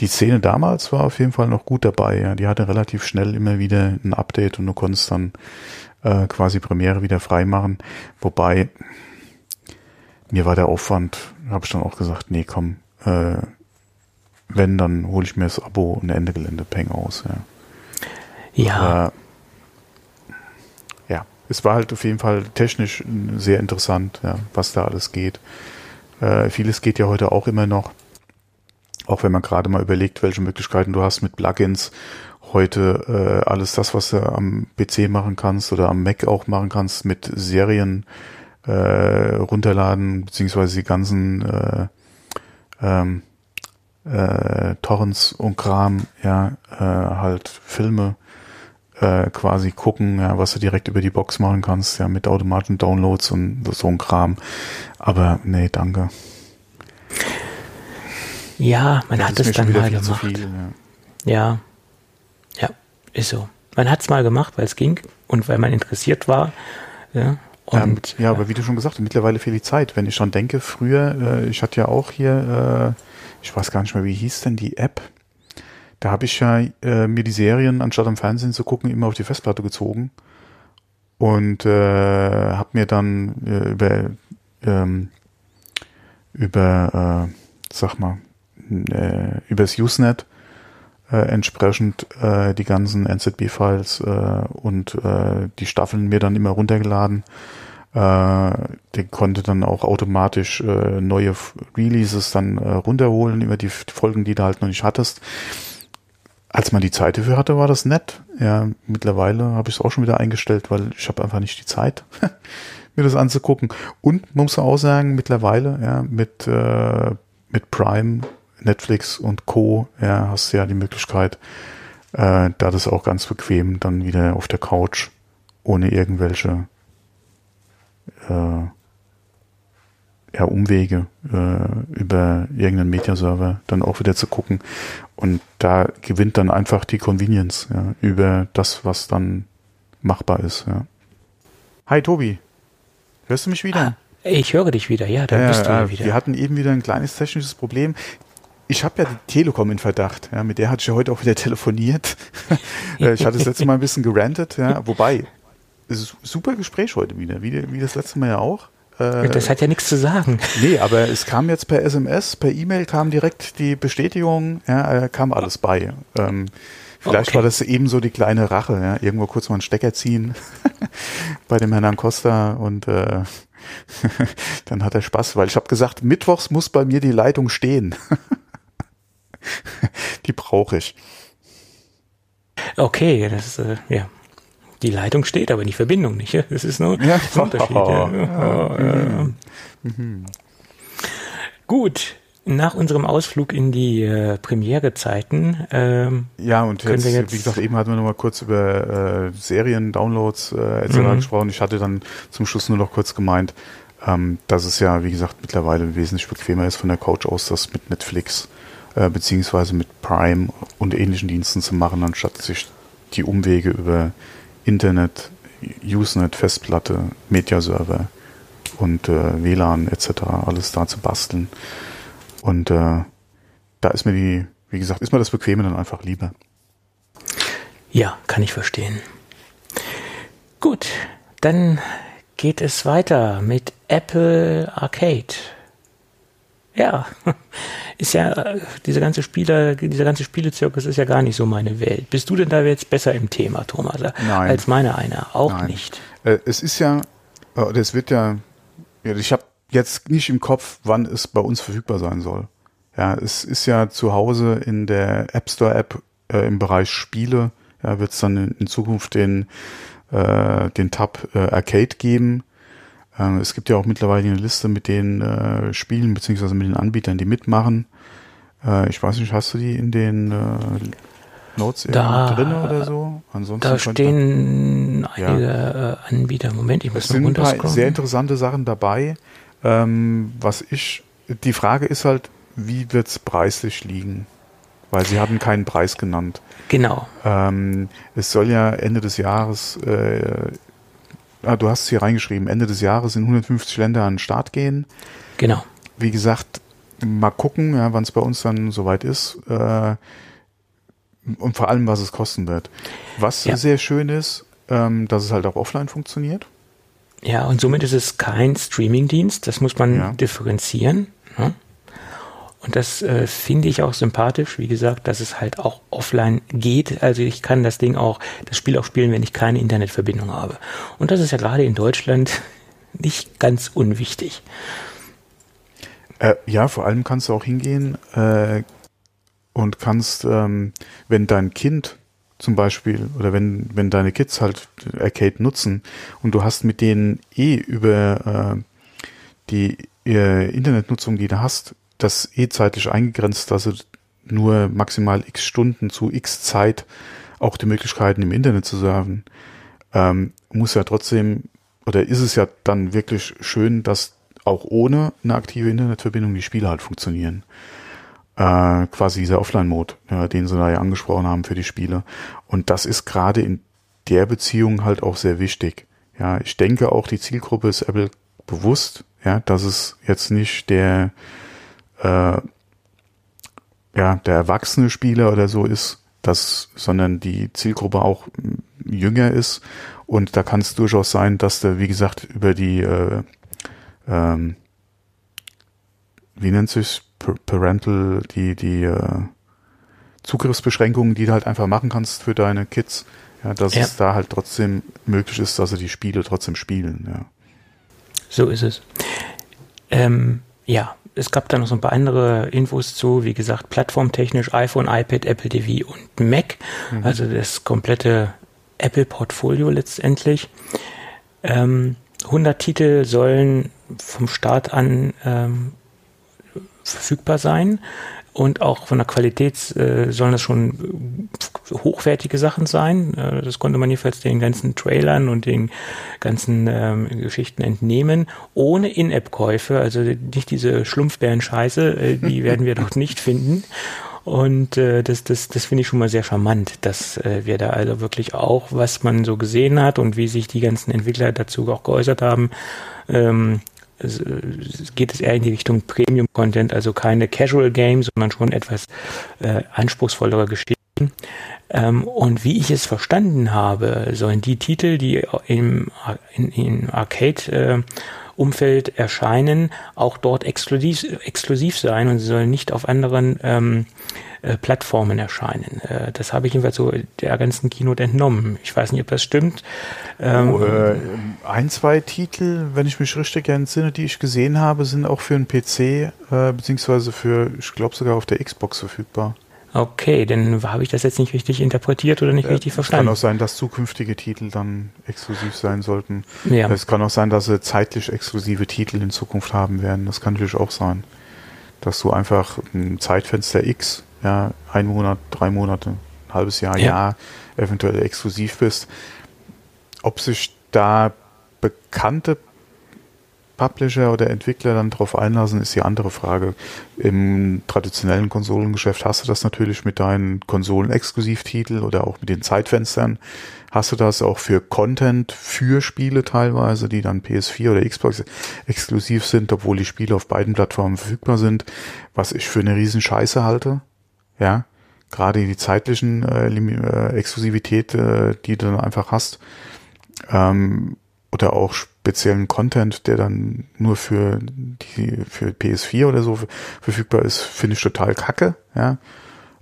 die Szene damals war auf jeden Fall noch gut dabei. Ja. Die hatte relativ schnell immer wieder ein Update und du konntest dann äh, quasi Premiere wieder freimachen. Wobei mir war der Aufwand, habe ich dann auch gesagt, nee, komm, äh, wenn, dann hole ich mir das Abo und Ende Gelände Peng aus. Ja. Ja. Aber, ja, es war halt auf jeden Fall technisch sehr interessant, ja, was da alles geht. Äh, vieles geht ja heute auch immer noch. Auch wenn man gerade mal überlegt, welche Möglichkeiten du hast mit Plugins. Heute äh, alles das, was du am PC machen kannst oder am Mac auch machen kannst, mit Serien äh, runterladen, beziehungsweise die ganzen äh, ähm, äh, Torrents und Kram, ja, äh, halt Filme äh, quasi gucken, ja, was du direkt über die Box machen kannst, ja, mit automatischen Downloads und so ein Kram. Aber nee, danke. Ja, man das hat es dann mal gemacht. Viel, ja. ja. ja, ist so. Man hat es mal gemacht, weil es ging und weil man interessiert war. Ja, und, ja, ja, aber wie du schon gesagt hast, mittlerweile fehlt die Zeit. Wenn ich schon denke, früher, äh, ich hatte ja auch hier, äh, ich weiß gar nicht mehr, wie hieß denn die App? Da habe ich ja äh, mir die Serien, anstatt am Fernsehen zu gucken, immer auf die Festplatte gezogen und äh, habe mir dann äh, über ähm, über, äh, sag mal, äh, übers Usenet äh, entsprechend äh, die ganzen NZB-Files äh, und äh, die Staffeln mir dann immer runtergeladen. Äh, der konnte dann auch automatisch äh, neue Releases dann äh, runterholen über die Folgen, die du halt noch nicht hattest. Als man die Zeit dafür hatte, war das nett. Ja, mittlerweile habe ich es auch schon wieder eingestellt, weil ich habe einfach nicht die Zeit, mir das anzugucken. Und muss auch sagen, mittlerweile, ja, mit, äh, mit Prime Netflix und Co. Ja, hast du ja die Möglichkeit, äh, da das auch ganz bequem dann wieder auf der Couch ohne irgendwelche äh, ja, Umwege äh, über irgendeinen Media-Server dann auch wieder zu gucken. Und da gewinnt dann einfach die Convenience ja, über das, was dann machbar ist. Ja. Hi Tobi, hörst du mich wieder? Ah, ich höre dich wieder, ja, da ja, bist du ja wieder. Wir hatten eben wieder ein kleines technisches Problem. Ich habe ja die Telekom in Verdacht. Ja, mit der hatte ich ja heute auch wieder telefoniert. Äh, ich hatte das letzte Mal ein bisschen gerantet, ja, wobei es ist super Gespräch heute wieder, wie, wie das letzte Mal ja auch. Äh, das hat ja nichts zu sagen. Nee, aber es kam jetzt per SMS, per E-Mail kam direkt die Bestätigung, ja, äh, kam alles bei. Ähm, vielleicht okay. war das ebenso die kleine Rache, ja, irgendwo kurz mal einen Stecker ziehen bei dem Herrn Costa und äh, dann hat er Spaß, weil ich habe gesagt, mittwochs muss bei mir die Leitung stehen. die brauche ich. Okay, das ist, äh, ja. Die Leitung steht, aber die Verbindung nicht. Das ist nur ja. ein Unterschied. Ja. Ja. Mhm. Gut, nach unserem Ausflug in die äh, Premiere-Zeiten. Ähm, ja, und jetzt, jetzt, wie gesagt, eben hatten wir noch mal kurz über äh, Serien, Downloads äh, etc. Mhm. gesprochen. Ich hatte dann zum Schluss nur noch kurz gemeint, ähm, dass es ja, wie gesagt, mittlerweile wesentlich bequemer ist von der Couch aus, das mit Netflix äh, beziehungsweise mit Prime und ähnlichen Diensten zu machen, anstatt sich die Umwege über Internet, Usenet, Festplatte, Mediaserver und äh, WLAN etc. alles da zu basteln. Und äh, da ist mir die, wie gesagt, ist mir das Bequeme dann einfach lieber. Ja, kann ich verstehen. Gut, dann geht es weiter mit Apple Arcade. Ja, ist ja, äh, dieser ganze Spieler, dieser ganze Spielezirkus ist ja gar nicht so meine Welt. Bist du denn da jetzt besser im Thema, Thomas, Nein. als meine einer? Auch Nein. nicht. Äh, es ist ja, äh, es wird ja, ich habe jetzt nicht im Kopf, wann es bei uns verfügbar sein soll. Ja, es ist ja zu Hause in der App Store App äh, im Bereich Spiele. Ja, wird es dann in, in, Zukunft den äh, den Tab äh, Arcade geben. Ähm, es gibt ja auch mittlerweile eine Liste mit den äh, Spielen beziehungsweise mit den Anbietern, die mitmachen. Äh, ich weiß nicht, hast du die in den äh, Notes da, drin oder so? Ansonsten da stehen man, einige ja. Anbieter. Moment, ich muss es sind ein paar sehr interessante Sachen dabei. Ähm, was ich, die Frage ist halt, wie wird es preislich liegen? Weil sie hatten keinen Preis genannt. Genau. Ähm, es soll ja Ende des Jahres ah, du hast es hier reingeschrieben, Ende des Jahres in 150 Länder an den Start gehen. Genau. Wie gesagt, mal gucken, ja, wann es bei uns dann soweit ist. Äh, und vor allem, was es kosten wird. Was ja. sehr schön ist, ähm, dass es halt auch offline funktioniert. Ja, und somit ist es kein Streamingdienst, das muss man ja. differenzieren. Ja? Und das äh, finde ich auch sympathisch, wie gesagt, dass es halt auch offline geht. Also ich kann das Ding auch, das Spiel auch spielen, wenn ich keine Internetverbindung habe. Und das ist ja gerade in Deutschland nicht ganz unwichtig. Äh, ja, vor allem kannst du auch hingehen äh, und kannst, ähm, wenn dein Kind zum Beispiel oder wenn, wenn deine Kids halt Arcade nutzen und du hast mit denen eh über äh, die äh, Internetnutzung, die du hast, das eh zeitlich eingegrenzt, dass du nur maximal x Stunden zu x Zeit auch die Möglichkeiten im Internet zu surfen, ähm, muss ja trotzdem, oder ist es ja dann wirklich schön, dass auch ohne eine aktive Internetverbindung die Spiele halt funktionieren. Äh, quasi dieser Offline-Mode, ja, den sie da ja angesprochen haben für die Spiele. Und das ist gerade in der Beziehung halt auch sehr wichtig. Ja, ich denke auch die Zielgruppe ist Apple bewusst, ja, dass es jetzt nicht der äh, ja, der erwachsene Spieler oder so ist, das, sondern die Zielgruppe auch jünger ist. Und da kann es durchaus sein, dass der, wie gesagt, über die, äh, ähm, wie nennt sich Parental, die, die äh, Zugriffsbeschränkungen, die du halt einfach machen kannst für deine Kids, ja, dass ja. es da halt trotzdem möglich ist, dass sie die Spiele trotzdem spielen, ja. So ist es. Ähm, ja, es gab da noch so ein paar andere Infos zu, wie gesagt, plattformtechnisch iPhone, iPad, Apple TV und Mac, mhm. also das komplette Apple-Portfolio letztendlich. Ähm, 100 Titel sollen vom Start an ähm, verfügbar sein und auch von der Qualität äh, sollen das schon hochwertige Sachen sein. Äh, das konnte man jedenfalls den ganzen Trailern und den ganzen ähm, Geschichten entnehmen, ohne In-App-Käufe, also nicht diese Schlumpfbären-Scheiße, äh, die werden wir dort nicht finden. Und äh, das, das, das finde ich schon mal sehr charmant, dass äh, wir da also wirklich auch, was man so gesehen hat und wie sich die ganzen Entwickler dazu auch geäußert haben, ähm, geht es eher in die Richtung Premium-Content, also keine Casual Games, sondern schon etwas äh, anspruchsvollere Geschichten. Ähm, und wie ich es verstanden habe, sollen die Titel, die im, in, in Arcade äh, Umfeld erscheinen, auch dort exklusiv, exklusiv sein und sie sollen nicht auf anderen ähm, äh, Plattformen erscheinen. Äh, das habe ich jedenfalls so der ganzen Keynote entnommen. Ich weiß nicht, ob das stimmt. Ähm, oh, äh, ein, zwei Titel, wenn ich mich richtig entsinne, die ich gesehen habe, sind auch für einen PC äh, beziehungsweise für, ich glaube sogar auf der Xbox verfügbar. Okay, dann habe ich das jetzt nicht richtig interpretiert oder nicht äh, richtig verstanden. Es kann auch sein, dass zukünftige Titel dann exklusiv sein sollten. Ja. Es kann auch sein, dass sie zeitlich exklusive Titel in Zukunft haben werden. Das kann natürlich auch sein. Dass du einfach ein Zeitfenster X, ja, ein Monat, drei Monate, ein halbes Jahr, ja. Jahr eventuell exklusiv bist. Ob sich da bekannte Publisher oder Entwickler dann darauf einlassen, ist die andere Frage. Im traditionellen Konsolengeschäft hast du das natürlich mit deinen Konsolen-Exklusivtitel oder auch mit den Zeitfenstern. Hast du das auch für Content, für Spiele teilweise, die dann PS4 oder Xbox exklusiv sind, obwohl die Spiele auf beiden Plattformen verfügbar sind, was ich für eine Riesenscheiße halte. Ja, gerade die zeitlichen äh, äh, Exklusivität, äh, die du dann einfach hast. Ähm, oder auch speziellen Content, der dann nur für die für PS4 oder so verfügbar ist, finde ich total kacke. Ja.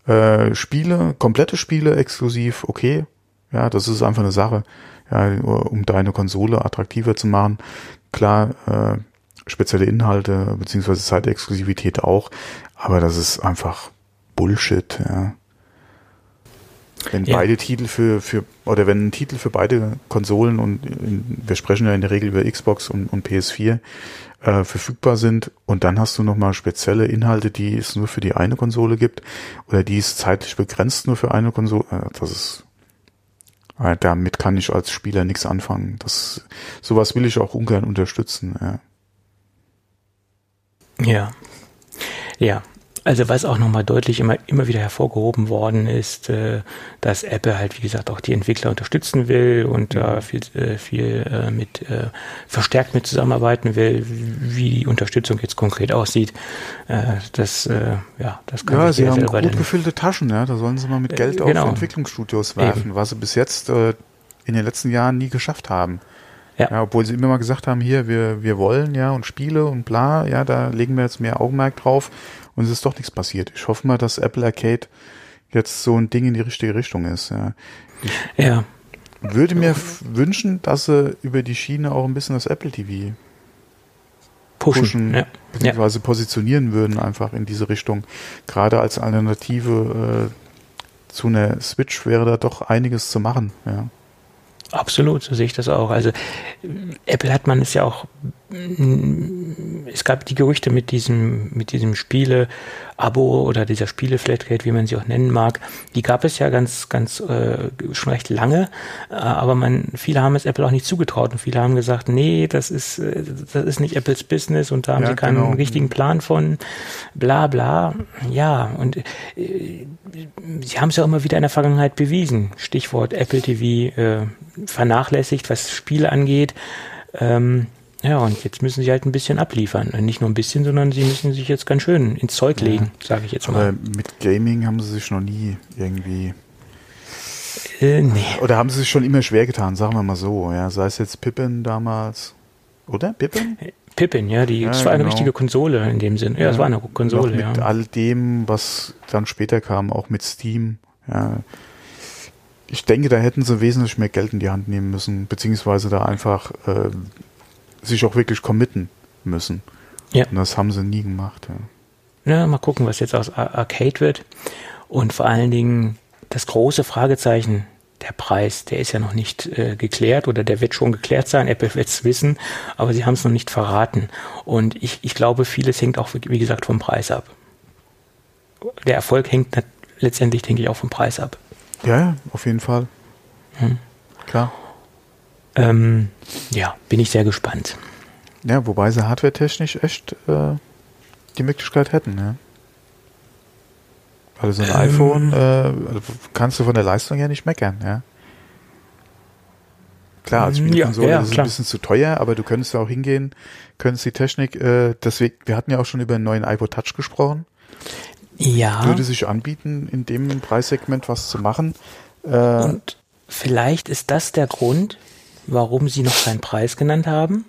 Äh, Spiele, komplette Spiele exklusiv, okay. Ja, das ist einfach eine Sache, ja, um deine Konsole attraktiver zu machen. Klar, äh, spezielle Inhalte beziehungsweise Zeitexklusivität auch, aber das ist einfach Bullshit. Ja. Wenn ja. beide Titel für, für, oder wenn ein Titel für beide Konsolen und wir sprechen ja in der Regel über Xbox und, und PS4 äh, verfügbar sind und dann hast du nochmal spezielle Inhalte, die es nur für die eine Konsole gibt oder die es zeitlich begrenzt nur für eine Konsole, äh, das ist äh, damit kann ich als Spieler nichts anfangen. Das sowas will ich auch ungern unterstützen. Ja. Ja. Ja, also was auch nochmal deutlich immer, immer wieder hervorgehoben worden ist, äh, dass Apple halt, wie gesagt, auch die Entwickler unterstützen will und da äh, viel, äh, viel äh, mit äh, verstärkt mit zusammenarbeiten will, wie die Unterstützung jetzt konkret aussieht. Äh, das, äh, ja, das kann Ja, sie haben gut gefüllte Taschen, ja. Da sollen sie mal mit äh, Geld genau. auf Entwicklungsstudios werfen, Eben. was sie bis jetzt äh, in den letzten Jahren nie geschafft haben. Ja. ja. obwohl sie immer mal gesagt haben, hier, wir, wir wollen, ja, und Spiele und bla, ja, da legen wir jetzt mehr Augenmerk drauf und es ist doch nichts passiert. Ich hoffe mal, dass Apple Arcade jetzt so ein Ding in die richtige Richtung ist. Ja. Ich ja. würde mir wünschen, dass sie über die Schiene auch ein bisschen das Apple TV pushen, pushen ja. beziehungsweise positionieren würden einfach in diese Richtung. Gerade als Alternative äh, zu einer Switch wäre da doch einiges zu machen. Ja. Absolut, so sehe ich das auch. Also Apple hat man es ja auch, es gab die Gerüchte mit diesem, mit diesem Spiele-Abo oder dieser Spiele-Flatrate, wie man sie auch nennen mag, die gab es ja ganz, ganz äh, schon recht lange, äh, aber man, viele haben es Apple auch nicht zugetraut und viele haben gesagt, nee, das ist, äh, das ist nicht Apples Business und da haben ja, sie keinen genau. richtigen Plan von, bla bla. Ja, und äh, sie haben es ja immer wieder in der Vergangenheit bewiesen. Stichwort Apple TV, äh, vernachlässigt, was Spiele angeht. Ähm, ja, und jetzt müssen sie halt ein bisschen abliefern. Nicht nur ein bisschen, sondern sie müssen sich jetzt ganz schön ins Zeug legen, ja. sage ich jetzt mal. Aber mit Gaming haben sie sich noch nie irgendwie. Äh, nee. Oder haben sie sich schon immer schwer getan, sagen wir mal so. Ja, sei es jetzt Pippin damals. Oder? Pippin? Pippin, ja, die, ja, das war genau. eine richtige Konsole in dem Sinn. Ja, es war eine Konsole, mit ja. Mit all dem, was dann später kam, auch mit Steam. Ja, ich denke, da hätten sie wesentlich mehr Geld in die Hand nehmen müssen, beziehungsweise da einfach äh, sich auch wirklich committen müssen. Ja. Und das haben sie nie gemacht. Ja. ja, mal gucken, was jetzt aus Arcade wird. Und vor allen Dingen das große Fragezeichen, der Preis, der ist ja noch nicht äh, geklärt oder der wird schon geklärt sein. Apple wird es wissen, aber sie haben es noch nicht verraten. Und ich, ich glaube, vieles hängt auch, wie gesagt, vom Preis ab. der Erfolg hängt letztendlich, denke ich, auch vom Preis ab. Ja, ja, auf jeden Fall. Hm. Klar. Ähm, ja, bin ich sehr gespannt. Ja, wobei sie hardware-technisch echt äh, die Möglichkeit hätten, ja. Also so ein ähm, iPhone äh, kannst du von der Leistung her nicht meckern, ja. Klar, als Spielkonsole ja, ja, ist es ein bisschen zu teuer, aber du könntest da auch hingehen, könntest die Technik, äh, deswegen, wir hatten ja auch schon über einen neuen iPod Touch gesprochen. Ja. Würde sich anbieten, in dem Preissegment was zu machen. Äh, Und vielleicht ist das der Grund, warum sie noch keinen Preis genannt haben.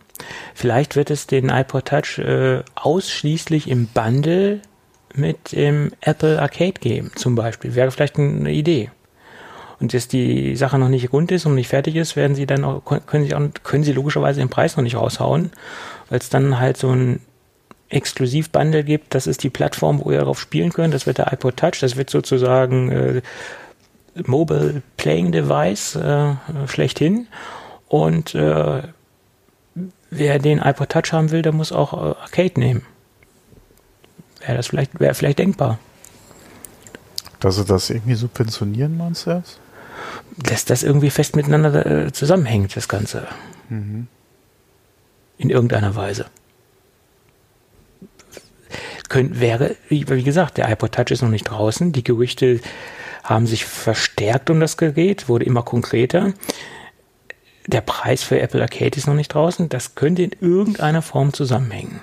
Vielleicht wird es den iPod Touch äh, ausschließlich im Bundle mit dem Apple Arcade geben, zum Beispiel. Wäre vielleicht eine Idee. Und dass die Sache noch nicht rund ist und nicht fertig ist, werden sie dann auch, können sie, auch, können sie logischerweise den Preis noch nicht raushauen, weil es dann halt so ein Exklusiv-Bundle gibt. Das ist die Plattform, wo ihr darauf spielen könnt. Das wird der iPod Touch. Das wird sozusagen äh, Mobile Playing Device äh, schlechthin. Und äh, wer den iPod Touch haben will, der muss auch äh, Arcade nehmen. Wäre das vielleicht, wäre vielleicht denkbar. Dass sie das irgendwie subventionieren, meinst du das? Dass das irgendwie fest miteinander äh, zusammenhängt, das Ganze. Mhm. In irgendeiner Weise. Könnt, wäre, wie, wie gesagt, der iPod Touch ist noch nicht draußen. Die Gerüchte haben sich verstärkt um das Gerät, wurde immer konkreter der Preis für Apple Arcade ist noch nicht draußen. Das könnte in irgendeiner Form zusammenhängen.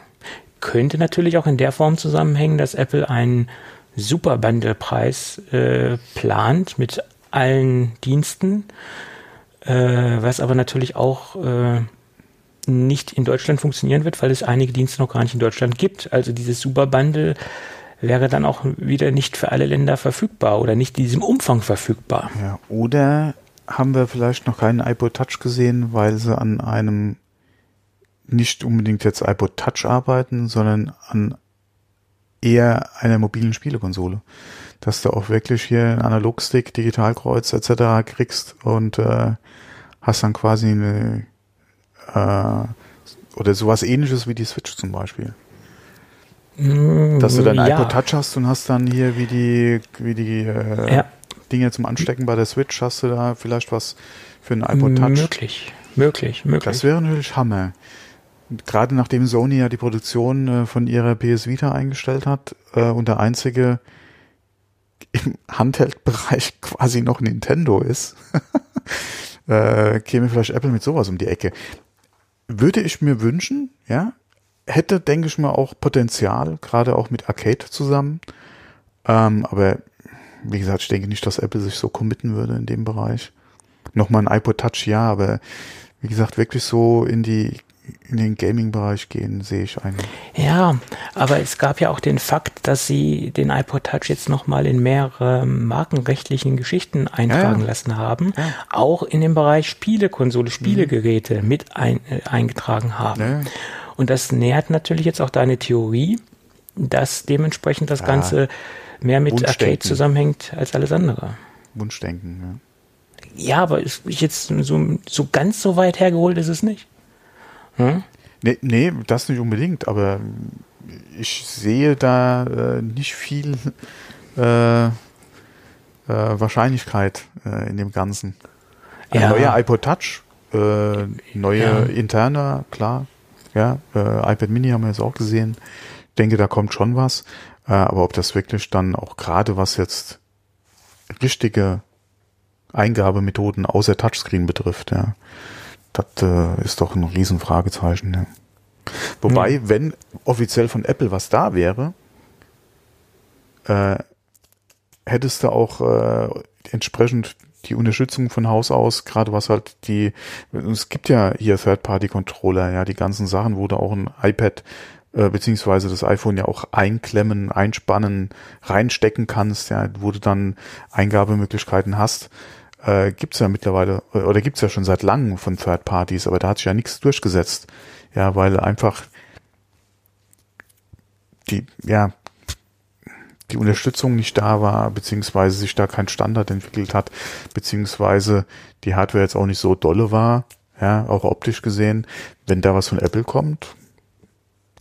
Könnte natürlich auch in der Form zusammenhängen, dass Apple einen Super Bundle Preis äh, plant mit allen Diensten, äh, was aber natürlich auch äh, nicht in Deutschland funktionieren wird, weil es einige Dienste noch gar nicht in Deutschland gibt. Also dieses Super Bundle wäre dann auch wieder nicht für alle Länder verfügbar oder nicht in diesem Umfang verfügbar. Ja, oder haben wir vielleicht noch keinen iPod Touch gesehen, weil sie an einem nicht unbedingt jetzt iPod Touch arbeiten, sondern an eher einer mobilen Spielekonsole. Dass du auch wirklich hier einen Analogstick, Digitalkreuz etc. kriegst und äh, hast dann quasi eine äh, oder sowas ähnliches wie die Switch zum Beispiel. Mm, Dass du dein ja. iPod Touch hast und hast dann hier wie die, wie die äh, ja. Dinge zum Anstecken bei der Switch, hast du da vielleicht was für einen iPod Touch? Möglich, möglich, möglich. Das wäre natürlich Hammer. Gerade nachdem Sony ja die Produktion äh, von ihrer PS Vita eingestellt hat äh, und der einzige im Handheld-Bereich quasi noch Nintendo ist, äh, käme vielleicht Apple mit sowas um die Ecke. Würde ich mir wünschen, ja, hätte, denke ich mal, auch Potenzial, gerade auch mit Arcade zusammen. Ähm, aber wie gesagt, ich denke nicht, dass Apple sich so committen würde in dem Bereich. Nochmal ein iPod Touch, ja, aber wie gesagt, wirklich so in die in den Gaming-Bereich gehen, sehe ich eigentlich. Ja, aber es gab ja auch den Fakt, dass sie den iPod Touch jetzt nochmal in mehrere markenrechtlichen Geschichten eintragen ja, lassen haben, ja. auch in dem Bereich Spielekonsole, Spielegeräte mhm. mit ein, äh, eingetragen haben. Ja. Und das nähert natürlich jetzt auch deine Theorie, dass dementsprechend das Ganze mehr mit Arcade zusammenhängt als alles andere. Wunschdenken, ja. Ja, aber ist jetzt so, so ganz so weit hergeholt ist es nicht. Hm? Nee, nee, das nicht unbedingt, aber ich sehe da äh, nicht viel äh, äh, Wahrscheinlichkeit äh, in dem Ganzen. Ein ja. neuer iPod Touch, äh, neue ja. interne, klar. Ja, äh, iPad Mini haben wir jetzt auch gesehen. Ich denke, da kommt schon was. Aber ob das wirklich dann auch gerade was jetzt richtige Eingabemethoden außer Touchscreen betrifft, ja, das äh, ist doch ein Riesenfragezeichen. Ja. Wobei, mhm. wenn offiziell von Apple was da wäre, äh, hättest du auch äh, entsprechend die Unterstützung von Haus aus, gerade was halt die, es gibt ja hier Third-Party-Controller, ja, die ganzen Sachen, wo du auch ein iPad äh, beziehungsweise das iPhone ja auch einklemmen, einspannen, reinstecken kannst, ja, wo du dann Eingabemöglichkeiten hast. Äh, gibt's ja mittlerweile, oder gibt's ja schon seit langem von Third Parties, aber da hat sich ja nichts durchgesetzt. Ja, weil einfach die, ja, die Unterstützung nicht da war, beziehungsweise sich da kein Standard entwickelt hat, beziehungsweise die Hardware jetzt auch nicht so dolle war, ja, auch optisch gesehen. Wenn da was von Apple kommt,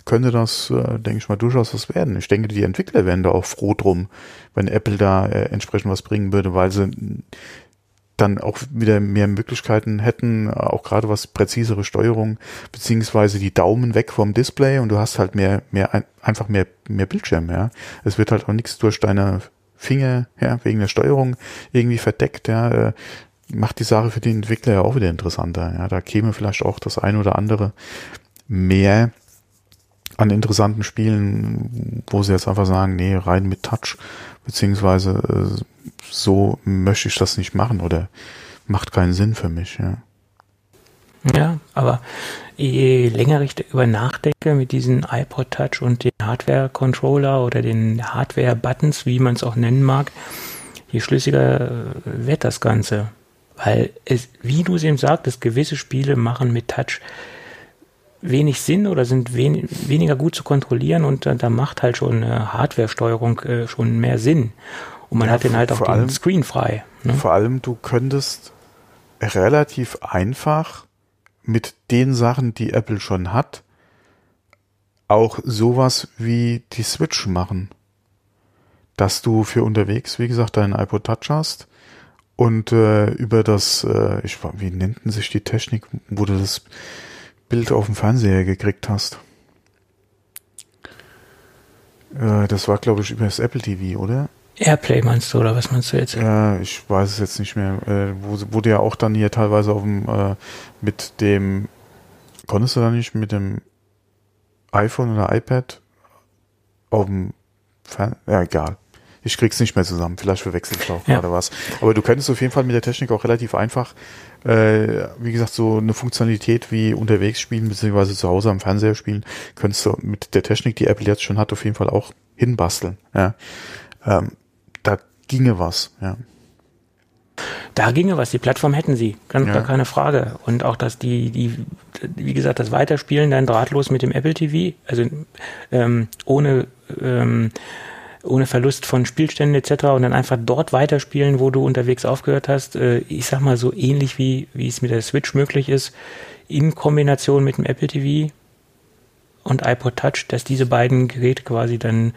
könnte das, äh, denke ich mal, durchaus was werden. Ich denke, die Entwickler wären da auch froh drum, wenn Apple da äh, entsprechend was bringen würde, weil sie dann auch wieder mehr Möglichkeiten hätten, auch gerade was präzisere Steuerung, beziehungsweise die Daumen weg vom Display und du hast halt mehr, mehr, einfach mehr, mehr Bildschirm, ja. Es wird halt auch nichts durch deine Finger, ja, wegen der Steuerung irgendwie verdeckt, ja. Äh, macht die Sache für den Entwickler ja auch wieder interessanter, ja. Da käme vielleicht auch das eine oder andere mehr an interessanten Spielen, wo sie jetzt einfach sagen, nee, rein mit Touch, beziehungsweise äh, so möchte ich das nicht machen oder macht keinen Sinn für mich, ja. Ja, aber je länger ich darüber nachdenke mit diesen iPod Touch und den Hardware-Controller oder den Hardware-Buttons, wie man es auch nennen mag, je schlüssiger äh, wird das Ganze. Weil es, wie du es eben sagtest, gewisse Spiele machen mit Touch wenig Sinn oder sind wen, weniger gut zu kontrollieren und da, da macht halt schon eine Hardware-Steuerung äh, schon mehr Sinn. Und man ja, hat den halt auch den allem, Screen frei. Ne? Vor allem, du könntest relativ einfach mit den Sachen, die Apple schon hat, auch sowas wie die Switch machen. Dass du für unterwegs, wie gesagt, deinen iPod Touch hast und äh, über das, äh, ich wie nennt sich die Technik, wo du das Bild auf dem Fernseher gekriegt hast. Äh, das war, glaube ich, über das Apple TV, oder? Airplay meinst du, oder was meinst du jetzt? Ja, ich weiß es jetzt nicht mehr. Äh, wo, du ja auch dann hier teilweise auf dem, äh, mit dem, konntest du da nicht mit dem iPhone oder iPad auf dem Fern ja, egal. Ich krieg's nicht mehr zusammen. Vielleicht verwechsel ich auch ja. gerade was. Aber du könntest auf jeden Fall mit der Technik auch relativ einfach äh, wie gesagt, so eine Funktionalität wie unterwegs spielen, beziehungsweise zu Hause am Fernseher spielen, könntest du mit der Technik, die Apple jetzt schon hat, auf jeden Fall auch hinbasteln. Ja. Ähm, da ginge was, ja. Da ginge was, die Plattform hätten sie, ganz ja. keine Frage. Und auch, dass die, die, wie gesagt, das Weiterspielen dann drahtlos mit dem Apple TV, also ähm, ohne ähm, ohne Verlust von Spielständen etc. und dann einfach dort weiterspielen, wo du unterwegs aufgehört hast. Äh, ich sag mal so ähnlich wie, wie es mit der Switch möglich ist, in Kombination mit dem Apple TV und iPod Touch, dass diese beiden Geräte quasi dann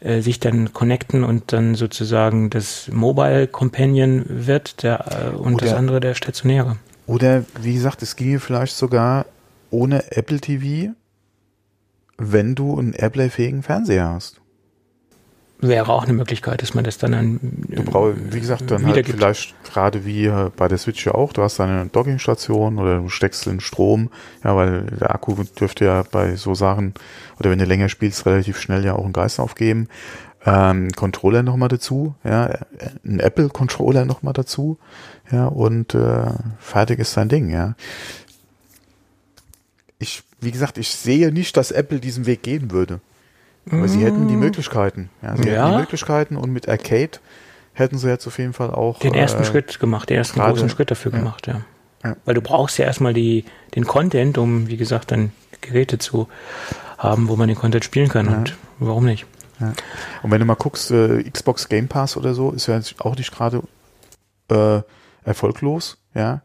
äh, sich dann connecten und dann sozusagen das Mobile Companion wird der, äh, und oder, das andere der stationäre. Oder wie gesagt, es ginge vielleicht sogar ohne Apple TV, wenn du einen Airplay-fähigen Fernseher hast wäre auch eine Möglichkeit, dass man das dann an. Du brauchst, wie gesagt, dann halt vielleicht gerade wie bei der Switch ja auch, du hast eine Dockingstation oder du steckst in Strom, ja, weil der Akku dürfte ja bei so Sachen, oder wenn du länger spielst, relativ schnell ja auch einen Geist aufgeben. Ähm, Controller nochmal dazu, ja, ein Apple-Controller nochmal dazu, ja, und äh, fertig ist dein Ding, ja. Ich, wie gesagt, ich sehe nicht, dass Apple diesen Weg gehen würde. Aber sie hätten die mm. Möglichkeiten. Ja, sie ja. hätten die Möglichkeiten und mit Arcade hätten sie jetzt auf jeden Fall auch. Den ersten äh, Schritt gemacht, den ersten grade, großen Schritt dafür ja. gemacht, ja. ja. Weil du brauchst ja erstmal die, den Content, um, wie gesagt, dann Geräte zu haben, wo man den Content spielen kann. Und warum nicht? Und wenn du mal guckst, äh, Xbox Game Pass oder so, ist ja auch nicht gerade äh, erfolglos, ja.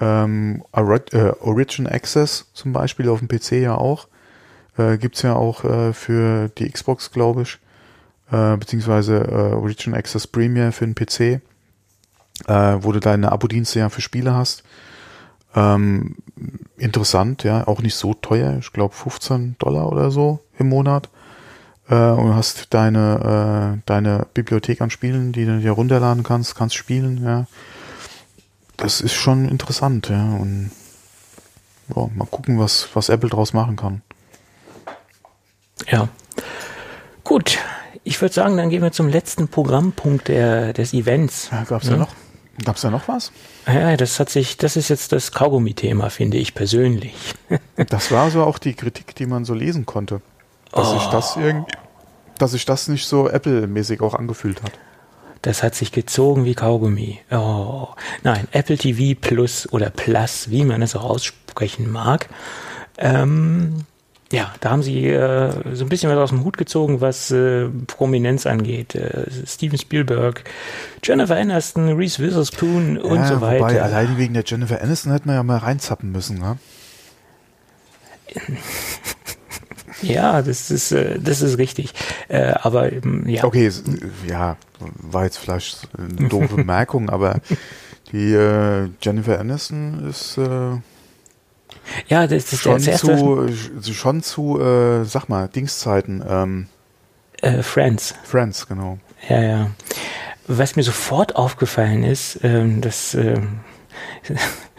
Ähm, äh, Origin Access zum Beispiel auf dem PC ja auch. Äh, Gibt ja auch äh, für die Xbox, glaube ich, äh, beziehungsweise äh, Origin Access Premier für den PC, äh, wo du deine Abo-Dienste ja für Spiele hast. Ähm, interessant, ja, auch nicht so teuer, ich glaube 15 Dollar oder so im Monat. Äh, und hast deine, äh, deine Bibliothek an Spielen, die du dir runterladen kannst, kannst spielen, ja. Das ist schon interessant, ja. Und ja, mal gucken, was, was Apple draus machen kann. Ja. Gut, ich würde sagen, dann gehen wir zum letzten Programmpunkt der, des Events. Ja, Gab es ja. da noch? Gab's da noch was? Ja, das hat sich, das ist jetzt das Kaugummi-Thema, finde ich persönlich. das war so auch die Kritik, die man so lesen konnte. Dass oh. sich das irgendwie, dass sich das nicht so Apple-mäßig auch angefühlt hat. Das hat sich gezogen wie Kaugummi. Oh. Nein, Apple TV Plus oder Plus, wie man es auch aussprechen mag. Ähm, ja, da haben sie äh, so ein bisschen was aus dem Hut gezogen, was äh, Prominenz angeht. Äh, Steven Spielberg, Jennifer Aniston, Reese Witherspoon ja, und so weiter. Wobei, allein wegen der Jennifer Aniston hätte man ja mal reinzappen müssen, ne? Ja, das ist, äh, das ist richtig. Äh, aber ähm, ja. Okay, ja, war jetzt vielleicht eine doofe Bemerkung, aber die äh, Jennifer Aniston ist äh, ja, das ist schon das zu, schon zu, äh, sag mal, Dingszeiten. Ähm, äh, Friends. Friends, genau. Ja, ja. Was mir sofort aufgefallen ist, ähm, dass ähm,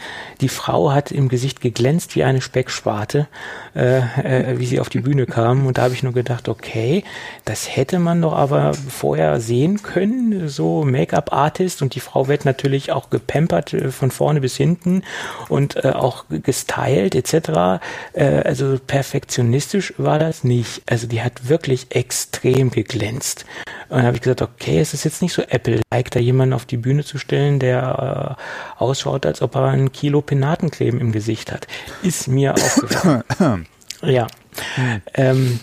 die Frau hat im Gesicht geglänzt wie eine Speckschwarte, äh, äh, wie sie auf die Bühne kam. Und da habe ich nur gedacht, okay, das hätte man doch aber vorher sehen können, so Make-up-Artist. Und die Frau wird natürlich auch gepampert äh, von vorne bis hinten und äh, auch gestylt etc. Äh, also perfektionistisch war das nicht. Also die hat wirklich extrem geglänzt. Und dann habe ich gesagt, okay, es ist jetzt nicht so Apple-like, da jemanden auf die Bühne zu stellen, der äh, ausschaut, als ob er ein Kilo Penatenkleben im Gesicht hat. Ist mir aufgefallen. ja. Hm. Ähm,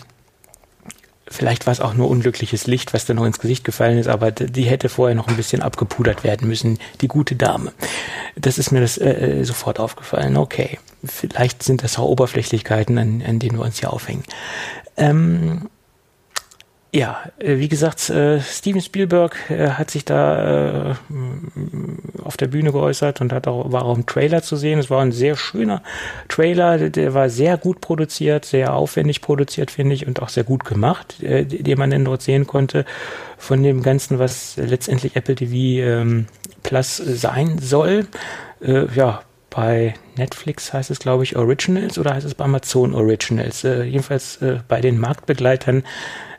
Vielleicht war es auch nur unglückliches Licht, was da noch ins Gesicht gefallen ist, aber die hätte vorher noch ein bisschen abgepudert werden müssen, die gute Dame. Das ist mir das äh, äh sofort aufgefallen. Okay, vielleicht sind das auch Oberflächlichkeiten, an, an denen wir uns hier aufhängen. Ähm, ja, äh, wie gesagt, äh, Steven Spielberg äh, hat sich da auf der Bühne geäußert und hat auch, war auch im Trailer zu sehen. Es war ein sehr schöner Trailer, der war sehr gut produziert, sehr aufwendig produziert, finde ich, und auch sehr gut gemacht, den man denn dort sehen konnte. Von dem Ganzen, was letztendlich Apple TV ähm, Plus sein soll. Ja, bei Netflix heißt es, glaube ich, Originals oder heißt es bei Amazon Originals? jedenfalls bei den Marktbegleitern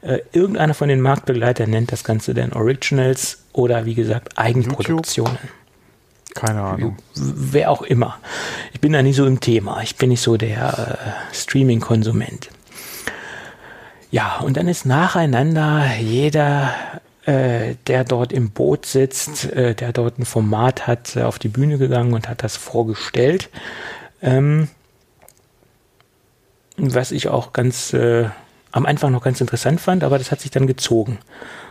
äh, irgendeiner von den Marktbegleitern nennt das Ganze dann Originals oder wie gesagt Eigenproduktionen. YouTube? Keine Ahnung. Wer auch immer. Ich bin da nicht so im Thema. Ich bin nicht so der äh, Streaming-Konsument. Ja, und dann ist nacheinander jeder, äh, der dort im Boot sitzt, äh, der dort ein Format hat, auf die Bühne gegangen und hat das vorgestellt. Ähm, was ich auch ganz äh, am Anfang noch ganz interessant fand, aber das hat sich dann gezogen.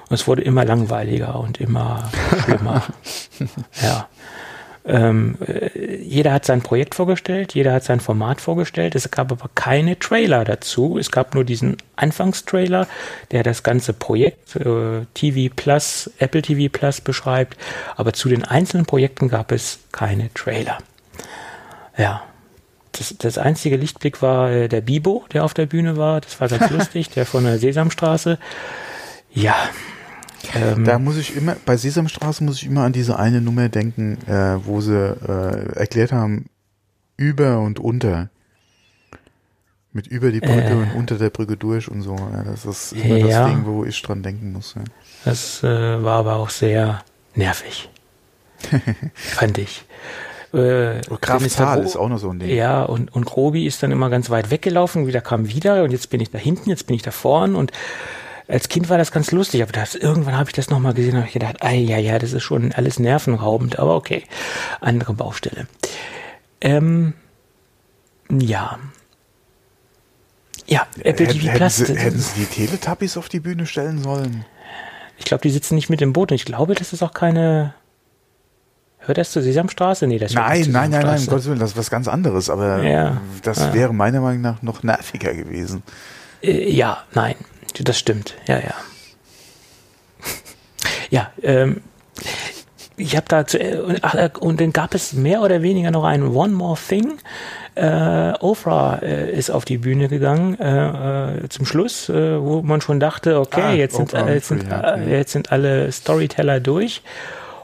Und es wurde immer langweiliger und immer schlimmer. ja. Ähm, äh, jeder hat sein Projekt vorgestellt, jeder hat sein Format vorgestellt. Es gab aber keine Trailer dazu. Es gab nur diesen Anfangstrailer, der das ganze Projekt äh, TV Plus, Apple TV Plus beschreibt. Aber zu den einzelnen Projekten gab es keine Trailer. Ja, das, das einzige Lichtblick war äh, der Bibo, der auf der Bühne war. Das war ganz lustig, der von der Sesamstraße. Ja. Ähm, da muss ich immer, bei Sesamstraße muss ich immer an diese eine Nummer denken, äh, wo sie äh, erklärt haben, über und unter. Mit über die Brücke äh, und unter der Brücke durch und so. Ja, das ist immer ja, das Ding, wo ich dran denken muss. Ja. Das äh, war aber auch sehr nervig. fand ich. Äh, Kraftzahl ist auch noch so ein Ding. Ja, und, und Grobi ist dann immer ganz weit weggelaufen, wieder kam wieder und jetzt bin ich da hinten, jetzt bin ich da vorn und als Kind war das ganz lustig, aber das, irgendwann habe ich das nochmal gesehen und habe ich gedacht, ah, ja, ja, das ist schon alles nervenraubend, aber okay, andere Baustelle. Ähm, ja. Ja, Apple TV hätten Plus. Sie, hätten Sie die Teletubbies auf die Bühne stellen sollen? Ich glaube, die sitzen nicht mit im Boot und ich glaube, das ist auch keine Hört das zur Sesamstraße? Nee, das Nein, nein, nein, nein, Gottes Willen, das ist was ganz anderes, aber ja, das ja. wäre meiner Meinung nach noch nerviger gewesen. Äh, ja, nein, das stimmt, ja, ja. ja, ähm, ich habe da zu, äh, ach, äh, und dann gab es mehr oder weniger noch ein One More Thing. Äh, Ofra äh, ist auf die Bühne gegangen äh, zum Schluss, wo man schon dachte, okay, ah, jetzt, sind, jetzt, sind, äh, jetzt sind alle Storyteller durch.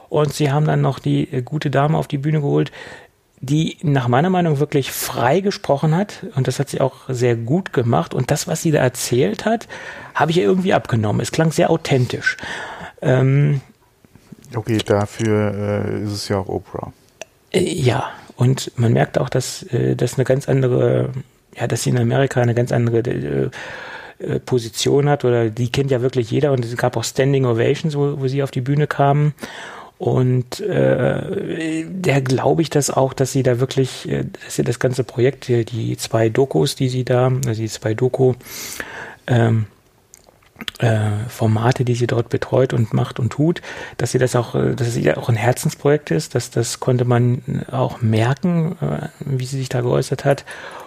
Und sie haben dann noch die äh, gute Dame auf die Bühne geholt, die nach meiner Meinung wirklich frei gesprochen hat. Und das hat sie auch sehr gut gemacht. Und das, was sie da erzählt hat, habe ich ihr irgendwie abgenommen. Es klang sehr authentisch. Ähm, okay, dafür äh, ist es ja auch Oprah. Äh, ja, und man merkt auch, dass äh, das eine ganz andere, ja, dass sie in Amerika eine ganz andere äh, äh, Position hat oder die kennt ja wirklich jeder und es gab auch Standing Ovations, wo, wo sie auf die Bühne kamen und äh, der glaube ich das auch, dass sie da wirklich, äh, dass sie das ganze Projekt, die, die zwei Dokus, die sie da, also die zwei Doku, ähm, äh, Formate, die sie dort betreut und macht und tut, dass sie das auch, äh, dass es ihr auch ein Herzensprojekt ist, dass das konnte man auch merken, äh, wie sie sich da geäußert hat.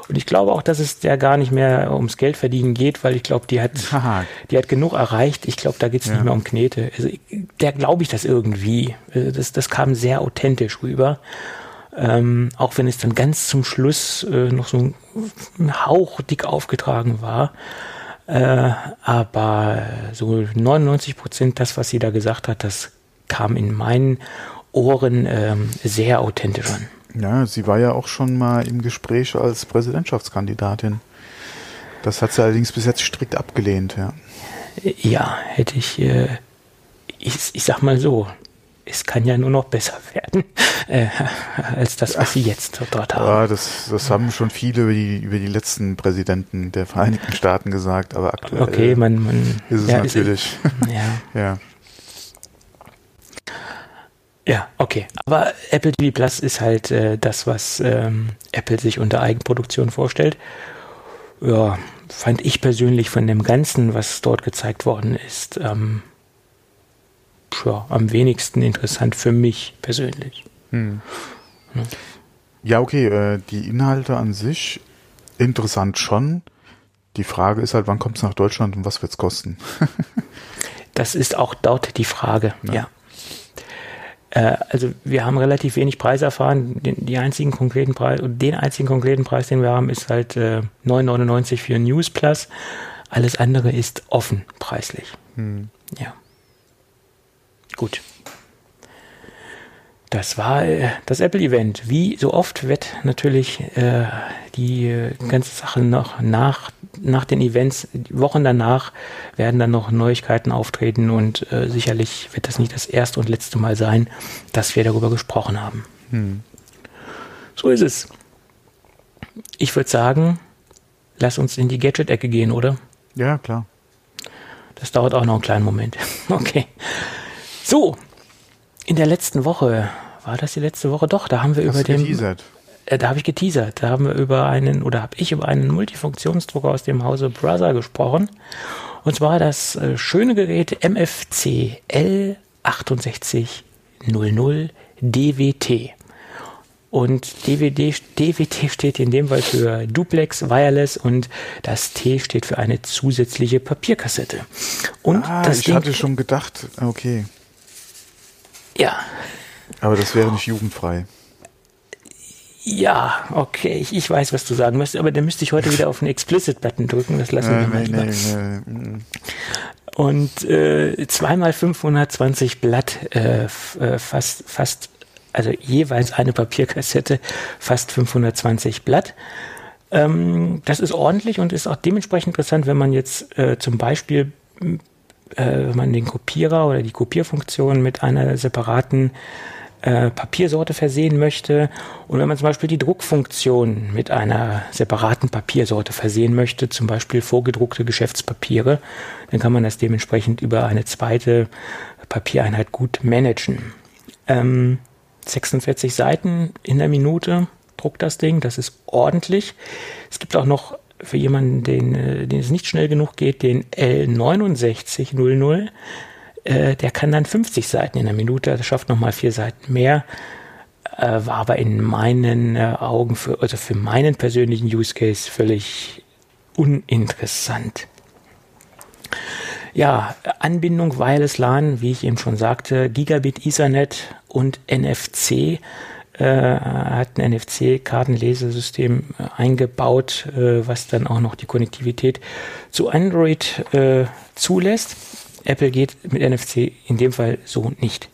Und ich glaube auch, dass es der gar nicht mehr ums Geld verdienen geht, weil ich glaube, die hat, die hat genug erreicht. Ich glaube, da geht es Ja. nicht mehr um Knete. Also, der glaube ich das irgendwie. Also Das, das kam sehr authentisch rüber. Ähm, auch wenn es dann ganz zum Schluss äh, noch so ein, ein Hauch dick aufgetragen war. Äh, aber so 99 Prozent das, was sie da gesagt hat, das kam in meinen Ohren ähm, sehr authentisch an. Ja, sie war ja auch schon mal im Gespräch als Präsidentschaftskandidatin. Das hat sie allerdings bis jetzt strikt abgelehnt, ja. Ja, hätte ich, äh, ich, ich sag mal so, es kann ja nur noch besser werden äh, als das, was sie jetzt dort haben. Ja, das, das haben schon viele über die, über die letzten Präsidenten der Vereinigten Staaten gesagt, aber aktuell Okay, man, man ist es ja, natürlich. ja, ja. Ja, okay. Aber Apple TV Plus ist halt äh, das, was ähm, Apple sich unter Eigenproduktion vorstellt. Ja, fand ich persönlich von dem Ganzen, was dort gezeigt worden ist, ähm, ja, am wenigsten interessant für mich persönlich. Hm. Ja, okay, äh, die Inhalte an sich interessant schon. Die Frage ist halt, wann kommt es nach Deutschland und was wird es kosten? Das ist auch dort die Frage, Ja. ja. Äh, also wir haben relativ wenig Preis erfahren. Den, die einzigen konkreten Preis, den einzigen konkreten Preis, den wir haben, ist halt äh, 9,99 für News Plus. Alles andere ist offen preislich. Hm. Ja. Gut. Das war äh, das Apple-Event. Wie so oft wird natürlich äh, die äh, ganze Sache noch nach, nach den Events, Wochen danach, werden dann noch Neuigkeiten auftreten und äh, sicherlich wird das nicht das erste und letzte Mal sein, dass wir darüber gesprochen haben. Hm. So ist es. Ich würde sagen, lass uns in die Gadget-Ecke gehen, oder? Ja, klar. Das dauert auch noch einen kleinen Moment. Okay. So, in der letzten Woche, war das die letzte Woche? Doch, da haben wir Hast über den. geteasert? Äh, da habe ich geteasert. Da haben wir über einen, oder habe ich über einen Multifunktionsdrucker aus dem Hause Brother gesprochen. Und zwar das äh, schöne Gerät MFC L6800 DWT. Und DVD, DWT steht in dem Fall für Duplex Wireless und das T steht für eine zusätzliche Papierkassette. Und Ah, das ich Ding, hatte schon gedacht, okay. ja, Aber das wäre nicht jugendfrei. Ja, okay, ich, ich weiß, was du sagen möchtest, aber dann müsste ich heute wieder auf den Explicit-Button drücken, das lassen Äh, wir mal nee, lieber. mm. Und äh, zweimal 520 Blatt, äh, äh, fast, fast, also jeweils eine Papierkassette, fast 520 Blatt. Ähm, das ist ordentlich und ist auch dementsprechend interessant, wenn man jetzt äh, zum Beispiel, äh, wenn man den Kopierer oder die Kopierfunktion mit einer separaten äh, Papiersorte versehen möchte und wenn man zum Beispiel die Druckfunktion mit einer separaten Papiersorte versehen möchte, zum Beispiel vorgedruckte Geschäftspapiere, dann kann man das dementsprechend über eine zweite Papiereinheit gut managen. Ähm, 46 Seiten in der Minute druckt das Ding, das ist ordentlich. Es gibt auch noch für jemanden, den, äh, den es nicht schnell genug geht, den L6900 äh, der kann dann 50 Seiten in der Minute, das schafft nochmal vier Seiten mehr. Äh, war aber in meinen äh, Augen, für, also für meinen persönlichen Use Case völlig uninteressant. Ja, Anbindung Wireless LAN, wie ich eben schon sagte, Gigabit Ethernet und NFC äh, hat ein NFC-Kartenlesesystem äh, eingebaut, was dann auch noch die Konnektivität zu Android äh, zulässt. Apple geht mit NFC in dem Fall so nicht.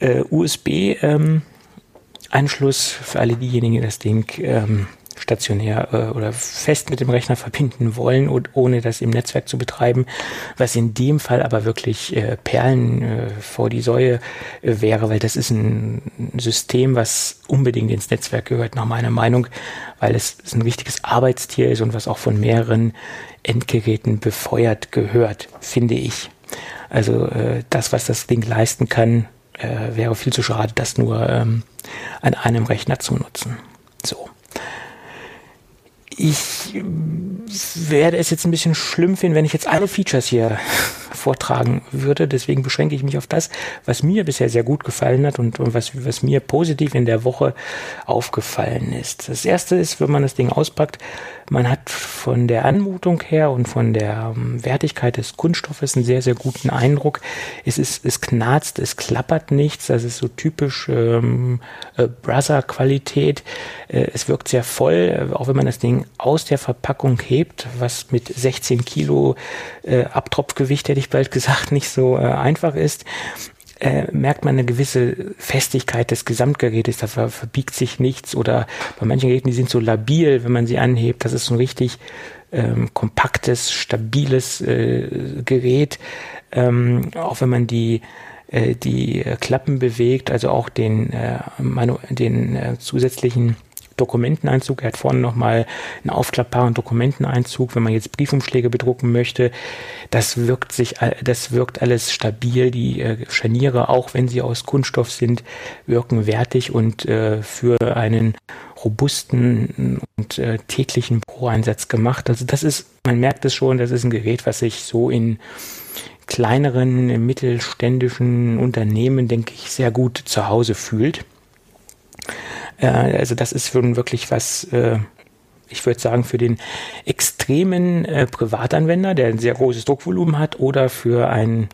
Äh, USB-Anschluss für alle diejenigen, die das Ding ähm, stationär äh, oder fest mit dem Rechner verbinden wollen und ohne das im Netzwerk zu betreiben, was in dem Fall aber wirklich äh, Perlen äh, vor die Säue äh, wäre, weil das ist ein System, was unbedingt ins Netzwerk gehört, nach meiner Meinung, weil es, es ein richtiges Arbeitstier ist und was auch von mehreren Endgeräten befeuert gehört, finde ich. Also äh, das, was das Ding leisten kann, äh, wäre viel zu schade, das nur ähm, an einem Rechner zu nutzen. So. Ich werde es jetzt ein bisschen schlimm finden, wenn ich jetzt alle Features hier vortragen würde. Deswegen beschränke ich mich auf das, was mir bisher sehr gut gefallen hat und, und was, was mir positiv in der Woche aufgefallen ist. Das erste ist, wenn man das Ding auspackt, man hat von der Anmutung her und von der um, Wertigkeit des Kunststoffes einen sehr, sehr guten Eindruck. Es ist, es knarzt, es klappert nichts. Das ist so typisch ähm, äh, Brother-Qualität. Äh, es wirkt sehr voll, äh, auch wenn man das Ding aus der Verpackung hebt, was mit 16 Kilo äh, Abtropfgewicht, hätte ich bald gesagt, nicht so äh, einfach ist äh, merkt man eine gewisse Festigkeit des Gesamtgerätes, da ver verbiegt sich nichts oder bei manchen Geräten, die sind so labil, wenn man sie anhebt, das ist so ein richtig ähm, kompaktes, stabiles äh, Gerät, ähm, auch wenn man die äh, die Klappen bewegt, also auch den, äh, den äh, zusätzlichen Dokumenteneinzug. Er hat vorne nochmal einen aufklappbaren Dokumenteneinzug, wenn man jetzt Briefumschläge bedrucken möchte. Das wirkt sich, das wirkt alles stabil. Die äh, Scharniere, auch wenn sie aus Kunststoff sind, wirken wertig und äh, für einen robusten und äh, täglichen Pro-Einsatz gemacht. Also das ist, man merkt es schon, das ist ein Gerät, was sich so in kleineren, mittelständischen Unternehmen, denke ich, sehr gut zu Hause fühlt. Also das ist schon wirklich was, äh, ich würde sagen, für den extremen äh, Privatanwender, der ein sehr großes Druckvolumen hat, oder für ein,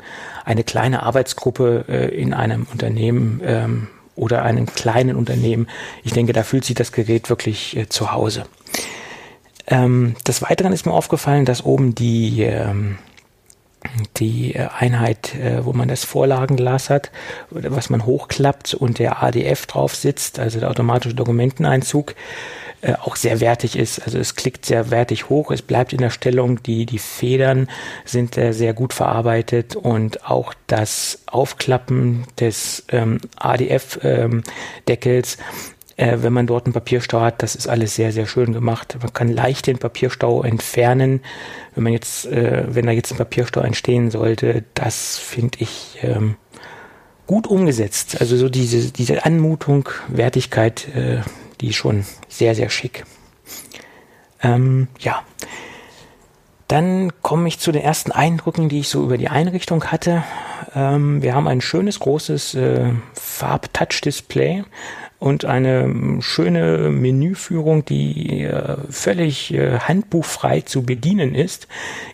eine kleine Arbeitsgruppe äh, in einem Unternehmen ähm, oder einem kleinen Unternehmen. Ich denke, da fühlt sich das Gerät wirklich zu Hause. Ähm, des Weiteren ist mir aufgefallen, dass oben die ähm, die äh, Einheit, äh, wo man das Vorlagenglas hat, was man hochklappt und der ADF drauf sitzt, also der automatische Dokumenteneinzug, äh, auch sehr wertig ist. Also es klickt sehr wertig hoch, es bleibt in der Stellung, die, die Federn sind sehr gut verarbeitet und auch das Aufklappen des ähm, ADF-Deckels ähm, äh, wenn man dort einen Papierstau hat, das ist alles sehr, sehr schön gemacht. Man kann leicht den Papierstau entfernen. Wenn man jetzt, äh, wenn da jetzt ein Papierstau entstehen sollte, das finde ich ähm, gut umgesetzt. Also so diese, diese Anmutung, Wertigkeit, äh, die ist schon sehr, sehr schick. Ähm, ja. Dann komme ich zu den ersten Eindrücken, die ich so über die Einrichtung hatte. Ähm, wir haben ein schönes, großes äh, Farb-Touch-Display und eine ähm, schöne Menüführung, die äh, völlig äh, handbuchfrei zu bedienen ist,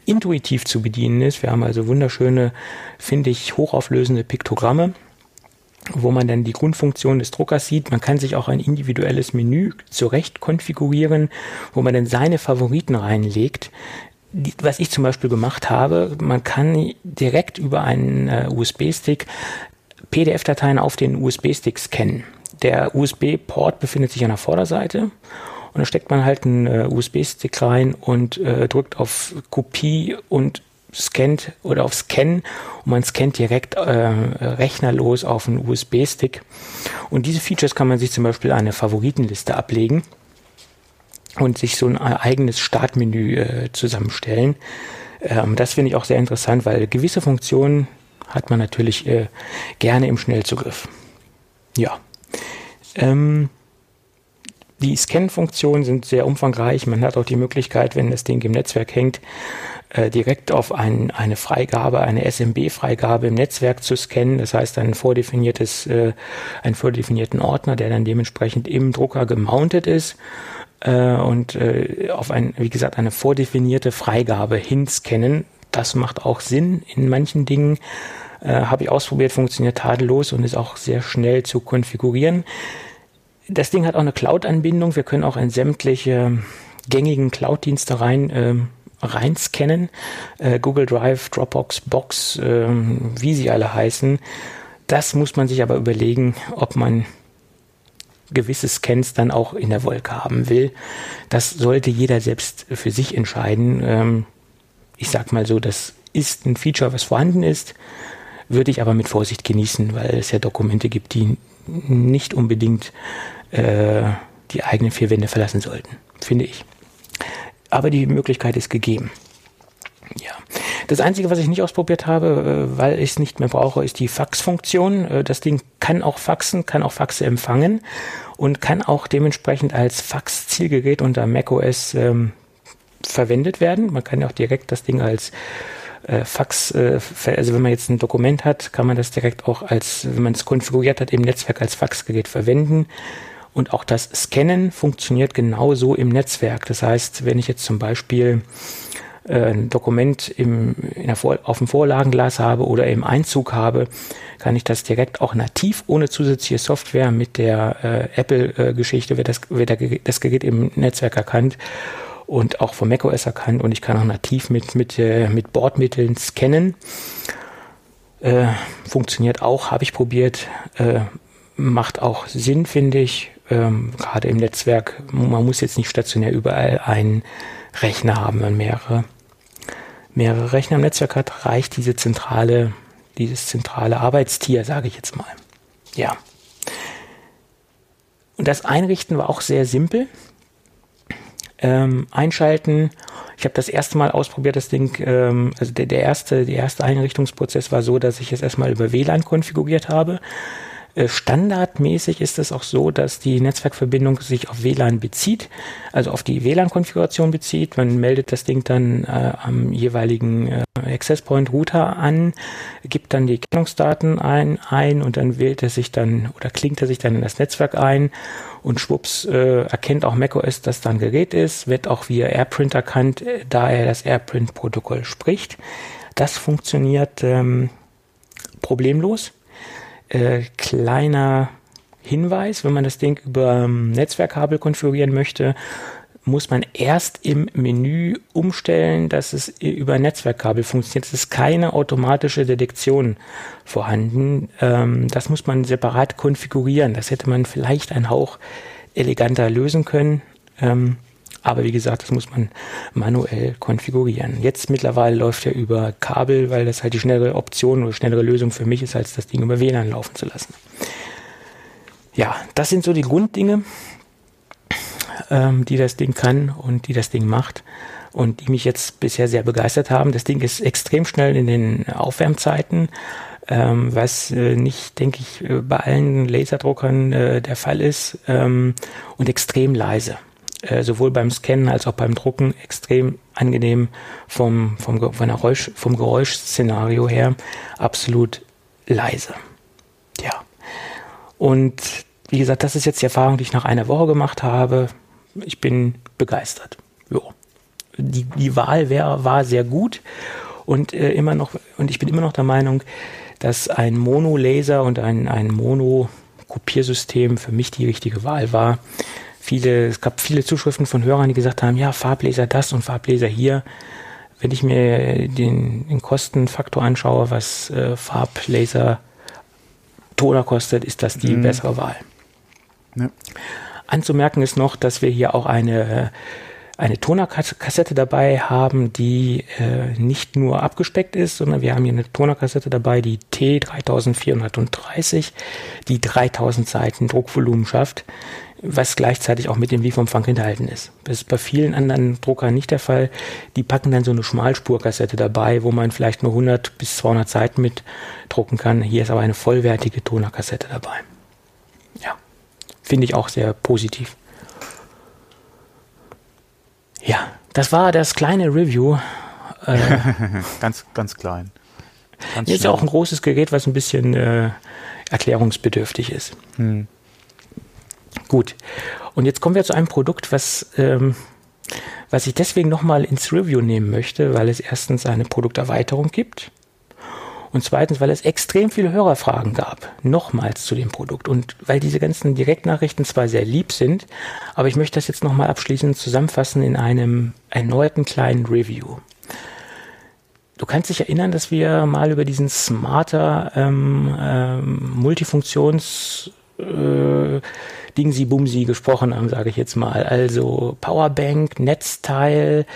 intuitiv zu bedienen ist. Wir haben also wunderschöne, finde ich, hochauflösende Piktogramme wo man dann die Grundfunktion des Druckers sieht. Man kann sich auch ein individuelles Menü zurecht konfigurieren, wo man dann seine Favoriten reinlegt. was ich zum Beispiel gemacht habe, man kann direkt über einen äh, USB-Stick PDF-Dateien auf den USB-Stick scannen. Der USB-Port befindet sich an der Vorderseite und da steckt man halt einen äh, USB-Stick rein und äh, drückt auf Kopie und scannt oder auf Scan und man scannt direkt äh, rechnerlos auf einen USB-Stick. Und diese Features kann man sich zum Beispiel eine Favoritenliste ablegen und sich so ein eigenes Startmenü äh, zusammenstellen. Ähm, das finde ich auch sehr interessant, weil gewisse Funktionen hat man natürlich äh, gerne im Schnellzugriff. Ja. Ähm, die Scan-Funktionen sind sehr umfangreich. Man hat auch die Möglichkeit, wenn das Ding im Netzwerk hängt, äh, direkt auf ein, eine Freigabe, eine SMB-Freigabe im Netzwerk zu scannen. Das heißt, ein vordefiniertes, äh, einen vordefinierten Ordner, der dann dementsprechend im Drucker gemountet ist äh, und äh, auf ein, wie gesagt, eine vordefinierte Freigabe hinscannen. Das macht auch Sinn in manchen Dingen. Äh, Habe ich ausprobiert, funktioniert tadellos und ist auch sehr schnell zu konfigurieren. Das Ding hat auch eine Cloud-Anbindung. Wir können auch in sämtliche gängigen Cloud-Dienste rein äh, reinscannen. Äh, Google Drive, Dropbox, Box, äh, wie sie alle heißen. Das muss man sich aber überlegen, ob man gewisse Scans dann auch in der Wolke haben will. Das sollte jeder selbst für sich entscheiden. Ähm, ich sag mal so, das ist ein Feature, was vorhanden ist würde ich aber mit Vorsicht genießen, weil es ja Dokumente gibt, die nicht unbedingt äh, die eigenen vier Wände verlassen sollten, finde ich. Aber die Möglichkeit ist gegeben. Ja. Das Einzige, was ich nicht ausprobiert habe, äh, weil ich es nicht mehr brauche, ist die Faxfunktion. Äh, das Ding kann auch faxen, kann auch Faxe empfangen und kann auch dementsprechend als Fax-Zielgerät unter macOS ähm, verwendet werden. Man kann ja auch direkt das Ding als äh, Fax, äh, also wenn man jetzt ein Dokument hat, kann man das direkt auch als, wenn man es konfiguriert hat, im Netzwerk als Faxgerät verwenden. Und auch das Scannen funktioniert genauso im Netzwerk. Das heißt, wenn ich jetzt zum Beispiel äh, ein Dokument im, auf dem Vorlagenglas habe oder im Einzug habe, kann ich das direkt auch nativ ohne zusätzliche Software mit der äh, Apple-Geschichte, wird, das, wird das Gerät im Netzwerk erkannt und auch von macOS erkannt und ich kann auch nativ mit, mit, äh, mit Bordmitteln scannen. Äh, funktioniert auch, habe ich probiert, äh, macht auch Sinn, finde ich ähm, gerade im Netzwerk, man muss jetzt nicht stationär überall einen Rechner haben, wenn mehrere, mehrere Rechner im Netzwerk hat, reicht diese zentrale, dieses zentrale Arbeitstier, sage ich jetzt mal. Ja. Und das Einrichten war auch sehr simpel. Ähm, einschalten. Ich habe das erste Mal ausprobiert, das Ding, ähm, also der, der, erste, der erste Einrichtungsprozess war so, dass ich es erstmal über WLAN konfiguriert habe. Äh, standardmäßig ist es auch so, dass die Netzwerkverbindung sich auf WLAN bezieht, also auf die WLAN-Konfiguration bezieht. Man meldet das Ding dann äh, am jeweiligen äh, Access Point Router an, gibt dann die Kennungsdaten ein, ein und dann wählt er sich dann oder klingt er sich dann in das Netzwerk ein und schwupps äh, erkennt auch macOS, dass da ein Gerät ist, wird auch via AirPrint erkannt, äh, da er das AirPrint-Protokoll spricht. Das funktioniert ähm, problemlos äh, kleiner Hinweis, wenn man das Ding über ähm, Netzwerkkabel konfigurieren möchte, muss man erst im Menü umstellen, dass es über Netzwerkkabel funktioniert. Es ist keine automatische Detektion vorhanden. Ähm, das muss man separat konfigurieren. Das hätte man vielleicht ein Hauch eleganter lösen können. Ähm, aber wie gesagt, das muss man manuell konfigurieren. Jetzt mittlerweile läuft er über Kabel, weil das halt die schnellere Option oder schnellere Lösung für mich ist, als das Ding über WLAN laufen zu lassen. Ja, das sind so die Grunddinge, ähm, die das Ding kann und die das Ding macht und die mich jetzt bisher sehr begeistert haben. Das Ding ist extrem schnell in den Aufwärmzeiten, ähm, was äh, nicht, denke ich, äh, bei allen Laserdruckern äh, der Fall ist ähm, und extrem leise. Äh, sowohl beim Scannen als auch beim Drucken extrem angenehm vom, vom, von Geräusch, vom Geräuschszenario her, absolut leise. Ja. Und wie gesagt, das ist jetzt die Erfahrung, die ich nach einer Woche gemacht habe. Ich bin begeistert. Jo. Die, die Wahl wär, war sehr gut und äh, immer noch, und ich bin immer noch der Meinung, dass ein Mono-Laser und ein, ein Mono-Kopiersystem für mich die richtige Wahl war viele, es gab viele Zuschriften von Hörern, die gesagt haben, ja, Farblaser das und Farblaser hier. Wenn ich mir den, den Kostenfaktor anschaue, was äh, Farblaser Toner kostet, ist das die mhm. bessere Wahl. Ja. Anzumerken ist noch, dass wir hier auch eine eine Tonerkassette dabei haben, die äh, nicht nur abgespeckt ist, sondern wir haben hier eine Tonerkassette dabei, die T3430, die 3000 Seiten Druckvolumen schafft was gleichzeitig auch mit dem Liefumfang enthalten ist. Das ist bei vielen anderen Druckern nicht der Fall. Die packen dann so eine Schmalspurkassette dabei, wo man vielleicht nur 100 bis 200 Seiten mit drucken kann. Hier ist aber eine vollwertige Tonerkassette dabei. Ja, finde ich auch sehr positiv. Ja, das war das kleine Review. Äh, ganz, ganz klein. Ganz ist ja auch ein großes Gerät, was ein bisschen äh, erklärungsbedürftig ist. Hm. Gut. Und jetzt kommen wir zu einem Produkt, was, ähm, was ich deswegen nochmal ins Review nehmen möchte, weil es erstens eine Produkterweiterung gibt und zweitens, weil es extrem viele Hörerfragen gab, nochmals zu dem Produkt. Und weil diese ganzen Direktnachrichten zwar sehr lieb sind, aber ich möchte das jetzt nochmal abschließend zusammenfassen in einem erneuten kleinen Review. Du kannst dich erinnern, dass wir mal über diesen smarter ähm, ähm, Multifunktions äh, Dingsi Bumsi gesprochen haben, sage ich jetzt mal. Also Powerbank, Netzteil,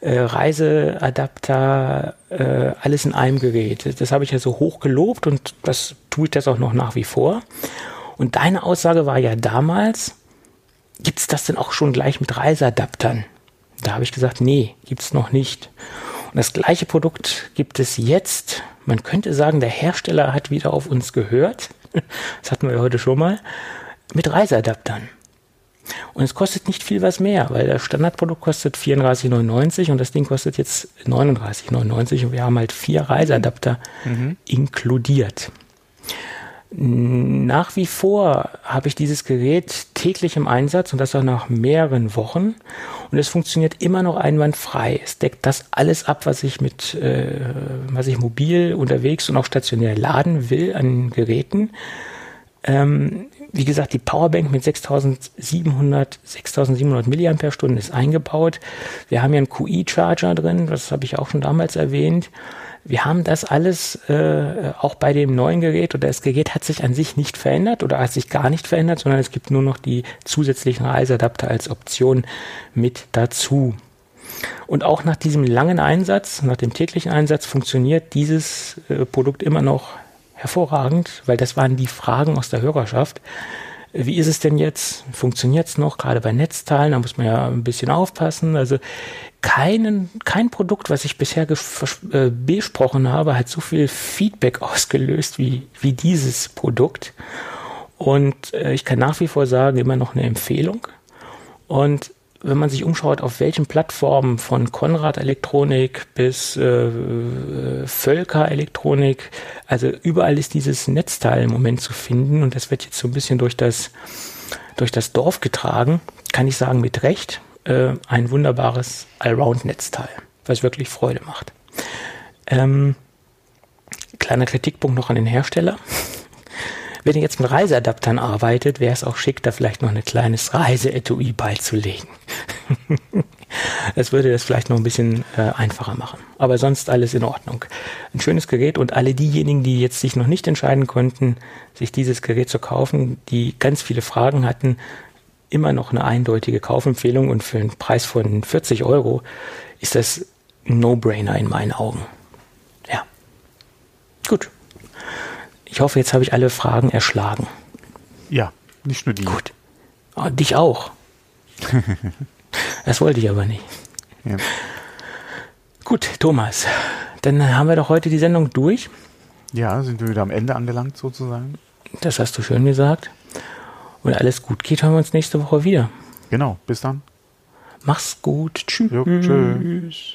äh, Reiseadapter, äh, alles in einem Gerät. Das habe ich ja so hoch gelobt und das tue ich das auch noch nach wie vor. Und deine Aussage war ja damals, gibt es das denn auch schon gleich mit Reiseadaptern? Da habe ich gesagt, nee, gibt es noch nicht. Und das gleiche Produkt gibt es jetzt. Man könnte sagen, der Hersteller hat wieder auf uns gehört. Das hatten wir ja heute schon mal. mit Reiseadaptern. Und es kostet nicht viel was mehr, weil das Standardprodukt kostet 34,99 und das Ding kostet jetzt 39,99 und wir haben halt vier Reiseadapter mhm. inkludiert. Nach wie vor habe ich dieses Gerät täglich im Einsatz und das auch nach mehreren Wochen. Und es funktioniert immer noch einwandfrei. Es deckt das alles ab, was ich mit, äh, was ich mobil unterwegs und auch stationär laden will an Geräten. Ähm, wie gesagt, die Powerbank mit 6700, 6700 mAh ist eingebaut. Wir haben hier einen QI-Charger drin, das habe ich auch schon damals erwähnt. Wir haben das alles äh, auch bei dem neuen Gerät oder das Gerät hat sich an sich nicht verändert oder hat sich gar nicht verändert, sondern es gibt nur noch die zusätzlichen Reiseadapter als Option mit dazu. Und auch nach diesem langen Einsatz, nach dem täglichen Einsatz, funktioniert dieses äh, Produkt immer noch hervorragend, weil das waren die Fragen aus der Hörerschaft. Wie ist es denn jetzt? Funktioniert es noch? Gerade bei Netzteilen, da muss man ja ein bisschen aufpassen. Also keinen, kein Produkt, was ich bisher äh, besprochen habe, hat so viel Feedback ausgelöst wie, wie dieses Produkt. Und äh, ich kann nach wie vor sagen, immer noch eine Empfehlung. Und wenn man sich umschaut, auf welchen Plattformen von Konrad Elektronik bis äh, Völker Elektronik, also überall ist dieses Netzteil im Moment zu finden und das wird jetzt so ein bisschen durch das, durch das Dorf getragen, kann ich sagen, mit Recht, äh, ein wunderbares Allround-Netzteil, was wirklich Freude macht. Ähm, kleiner Kritikpunkt noch an den Hersteller. Wenn ihr jetzt mit Reiseadaptern arbeitet, wäre es auch schick, da vielleicht noch ein kleines Reiseetui beizulegen. das würde das vielleicht noch ein bisschen äh, einfacher machen. Aber sonst alles in Ordnung. Ein schönes Gerät und alle diejenigen, die jetzt sich noch nicht entscheiden konnten, sich dieses Gerät zu kaufen, die ganz viele Fragen hatten, immer noch eine eindeutige Kaufempfehlung und für einen Preis von 40 Euro ist das ein No-Brainer in meinen Augen. Ja. Gut. Ich hoffe, jetzt habe ich alle Fragen erschlagen. Ja, nicht nur die. Gut. Oh, dich auch. das wollte ich aber nicht. Ja. Gut, Thomas. Dann haben wir doch heute die Sendung durch. Ja, sind wir wieder am Ende angelangt sozusagen. Das hast du schön gesagt. Und alles gut geht, hören wir uns nächste Woche wieder. Genau, bis dann. Mach's gut. Tschüss. Jo, tschüss.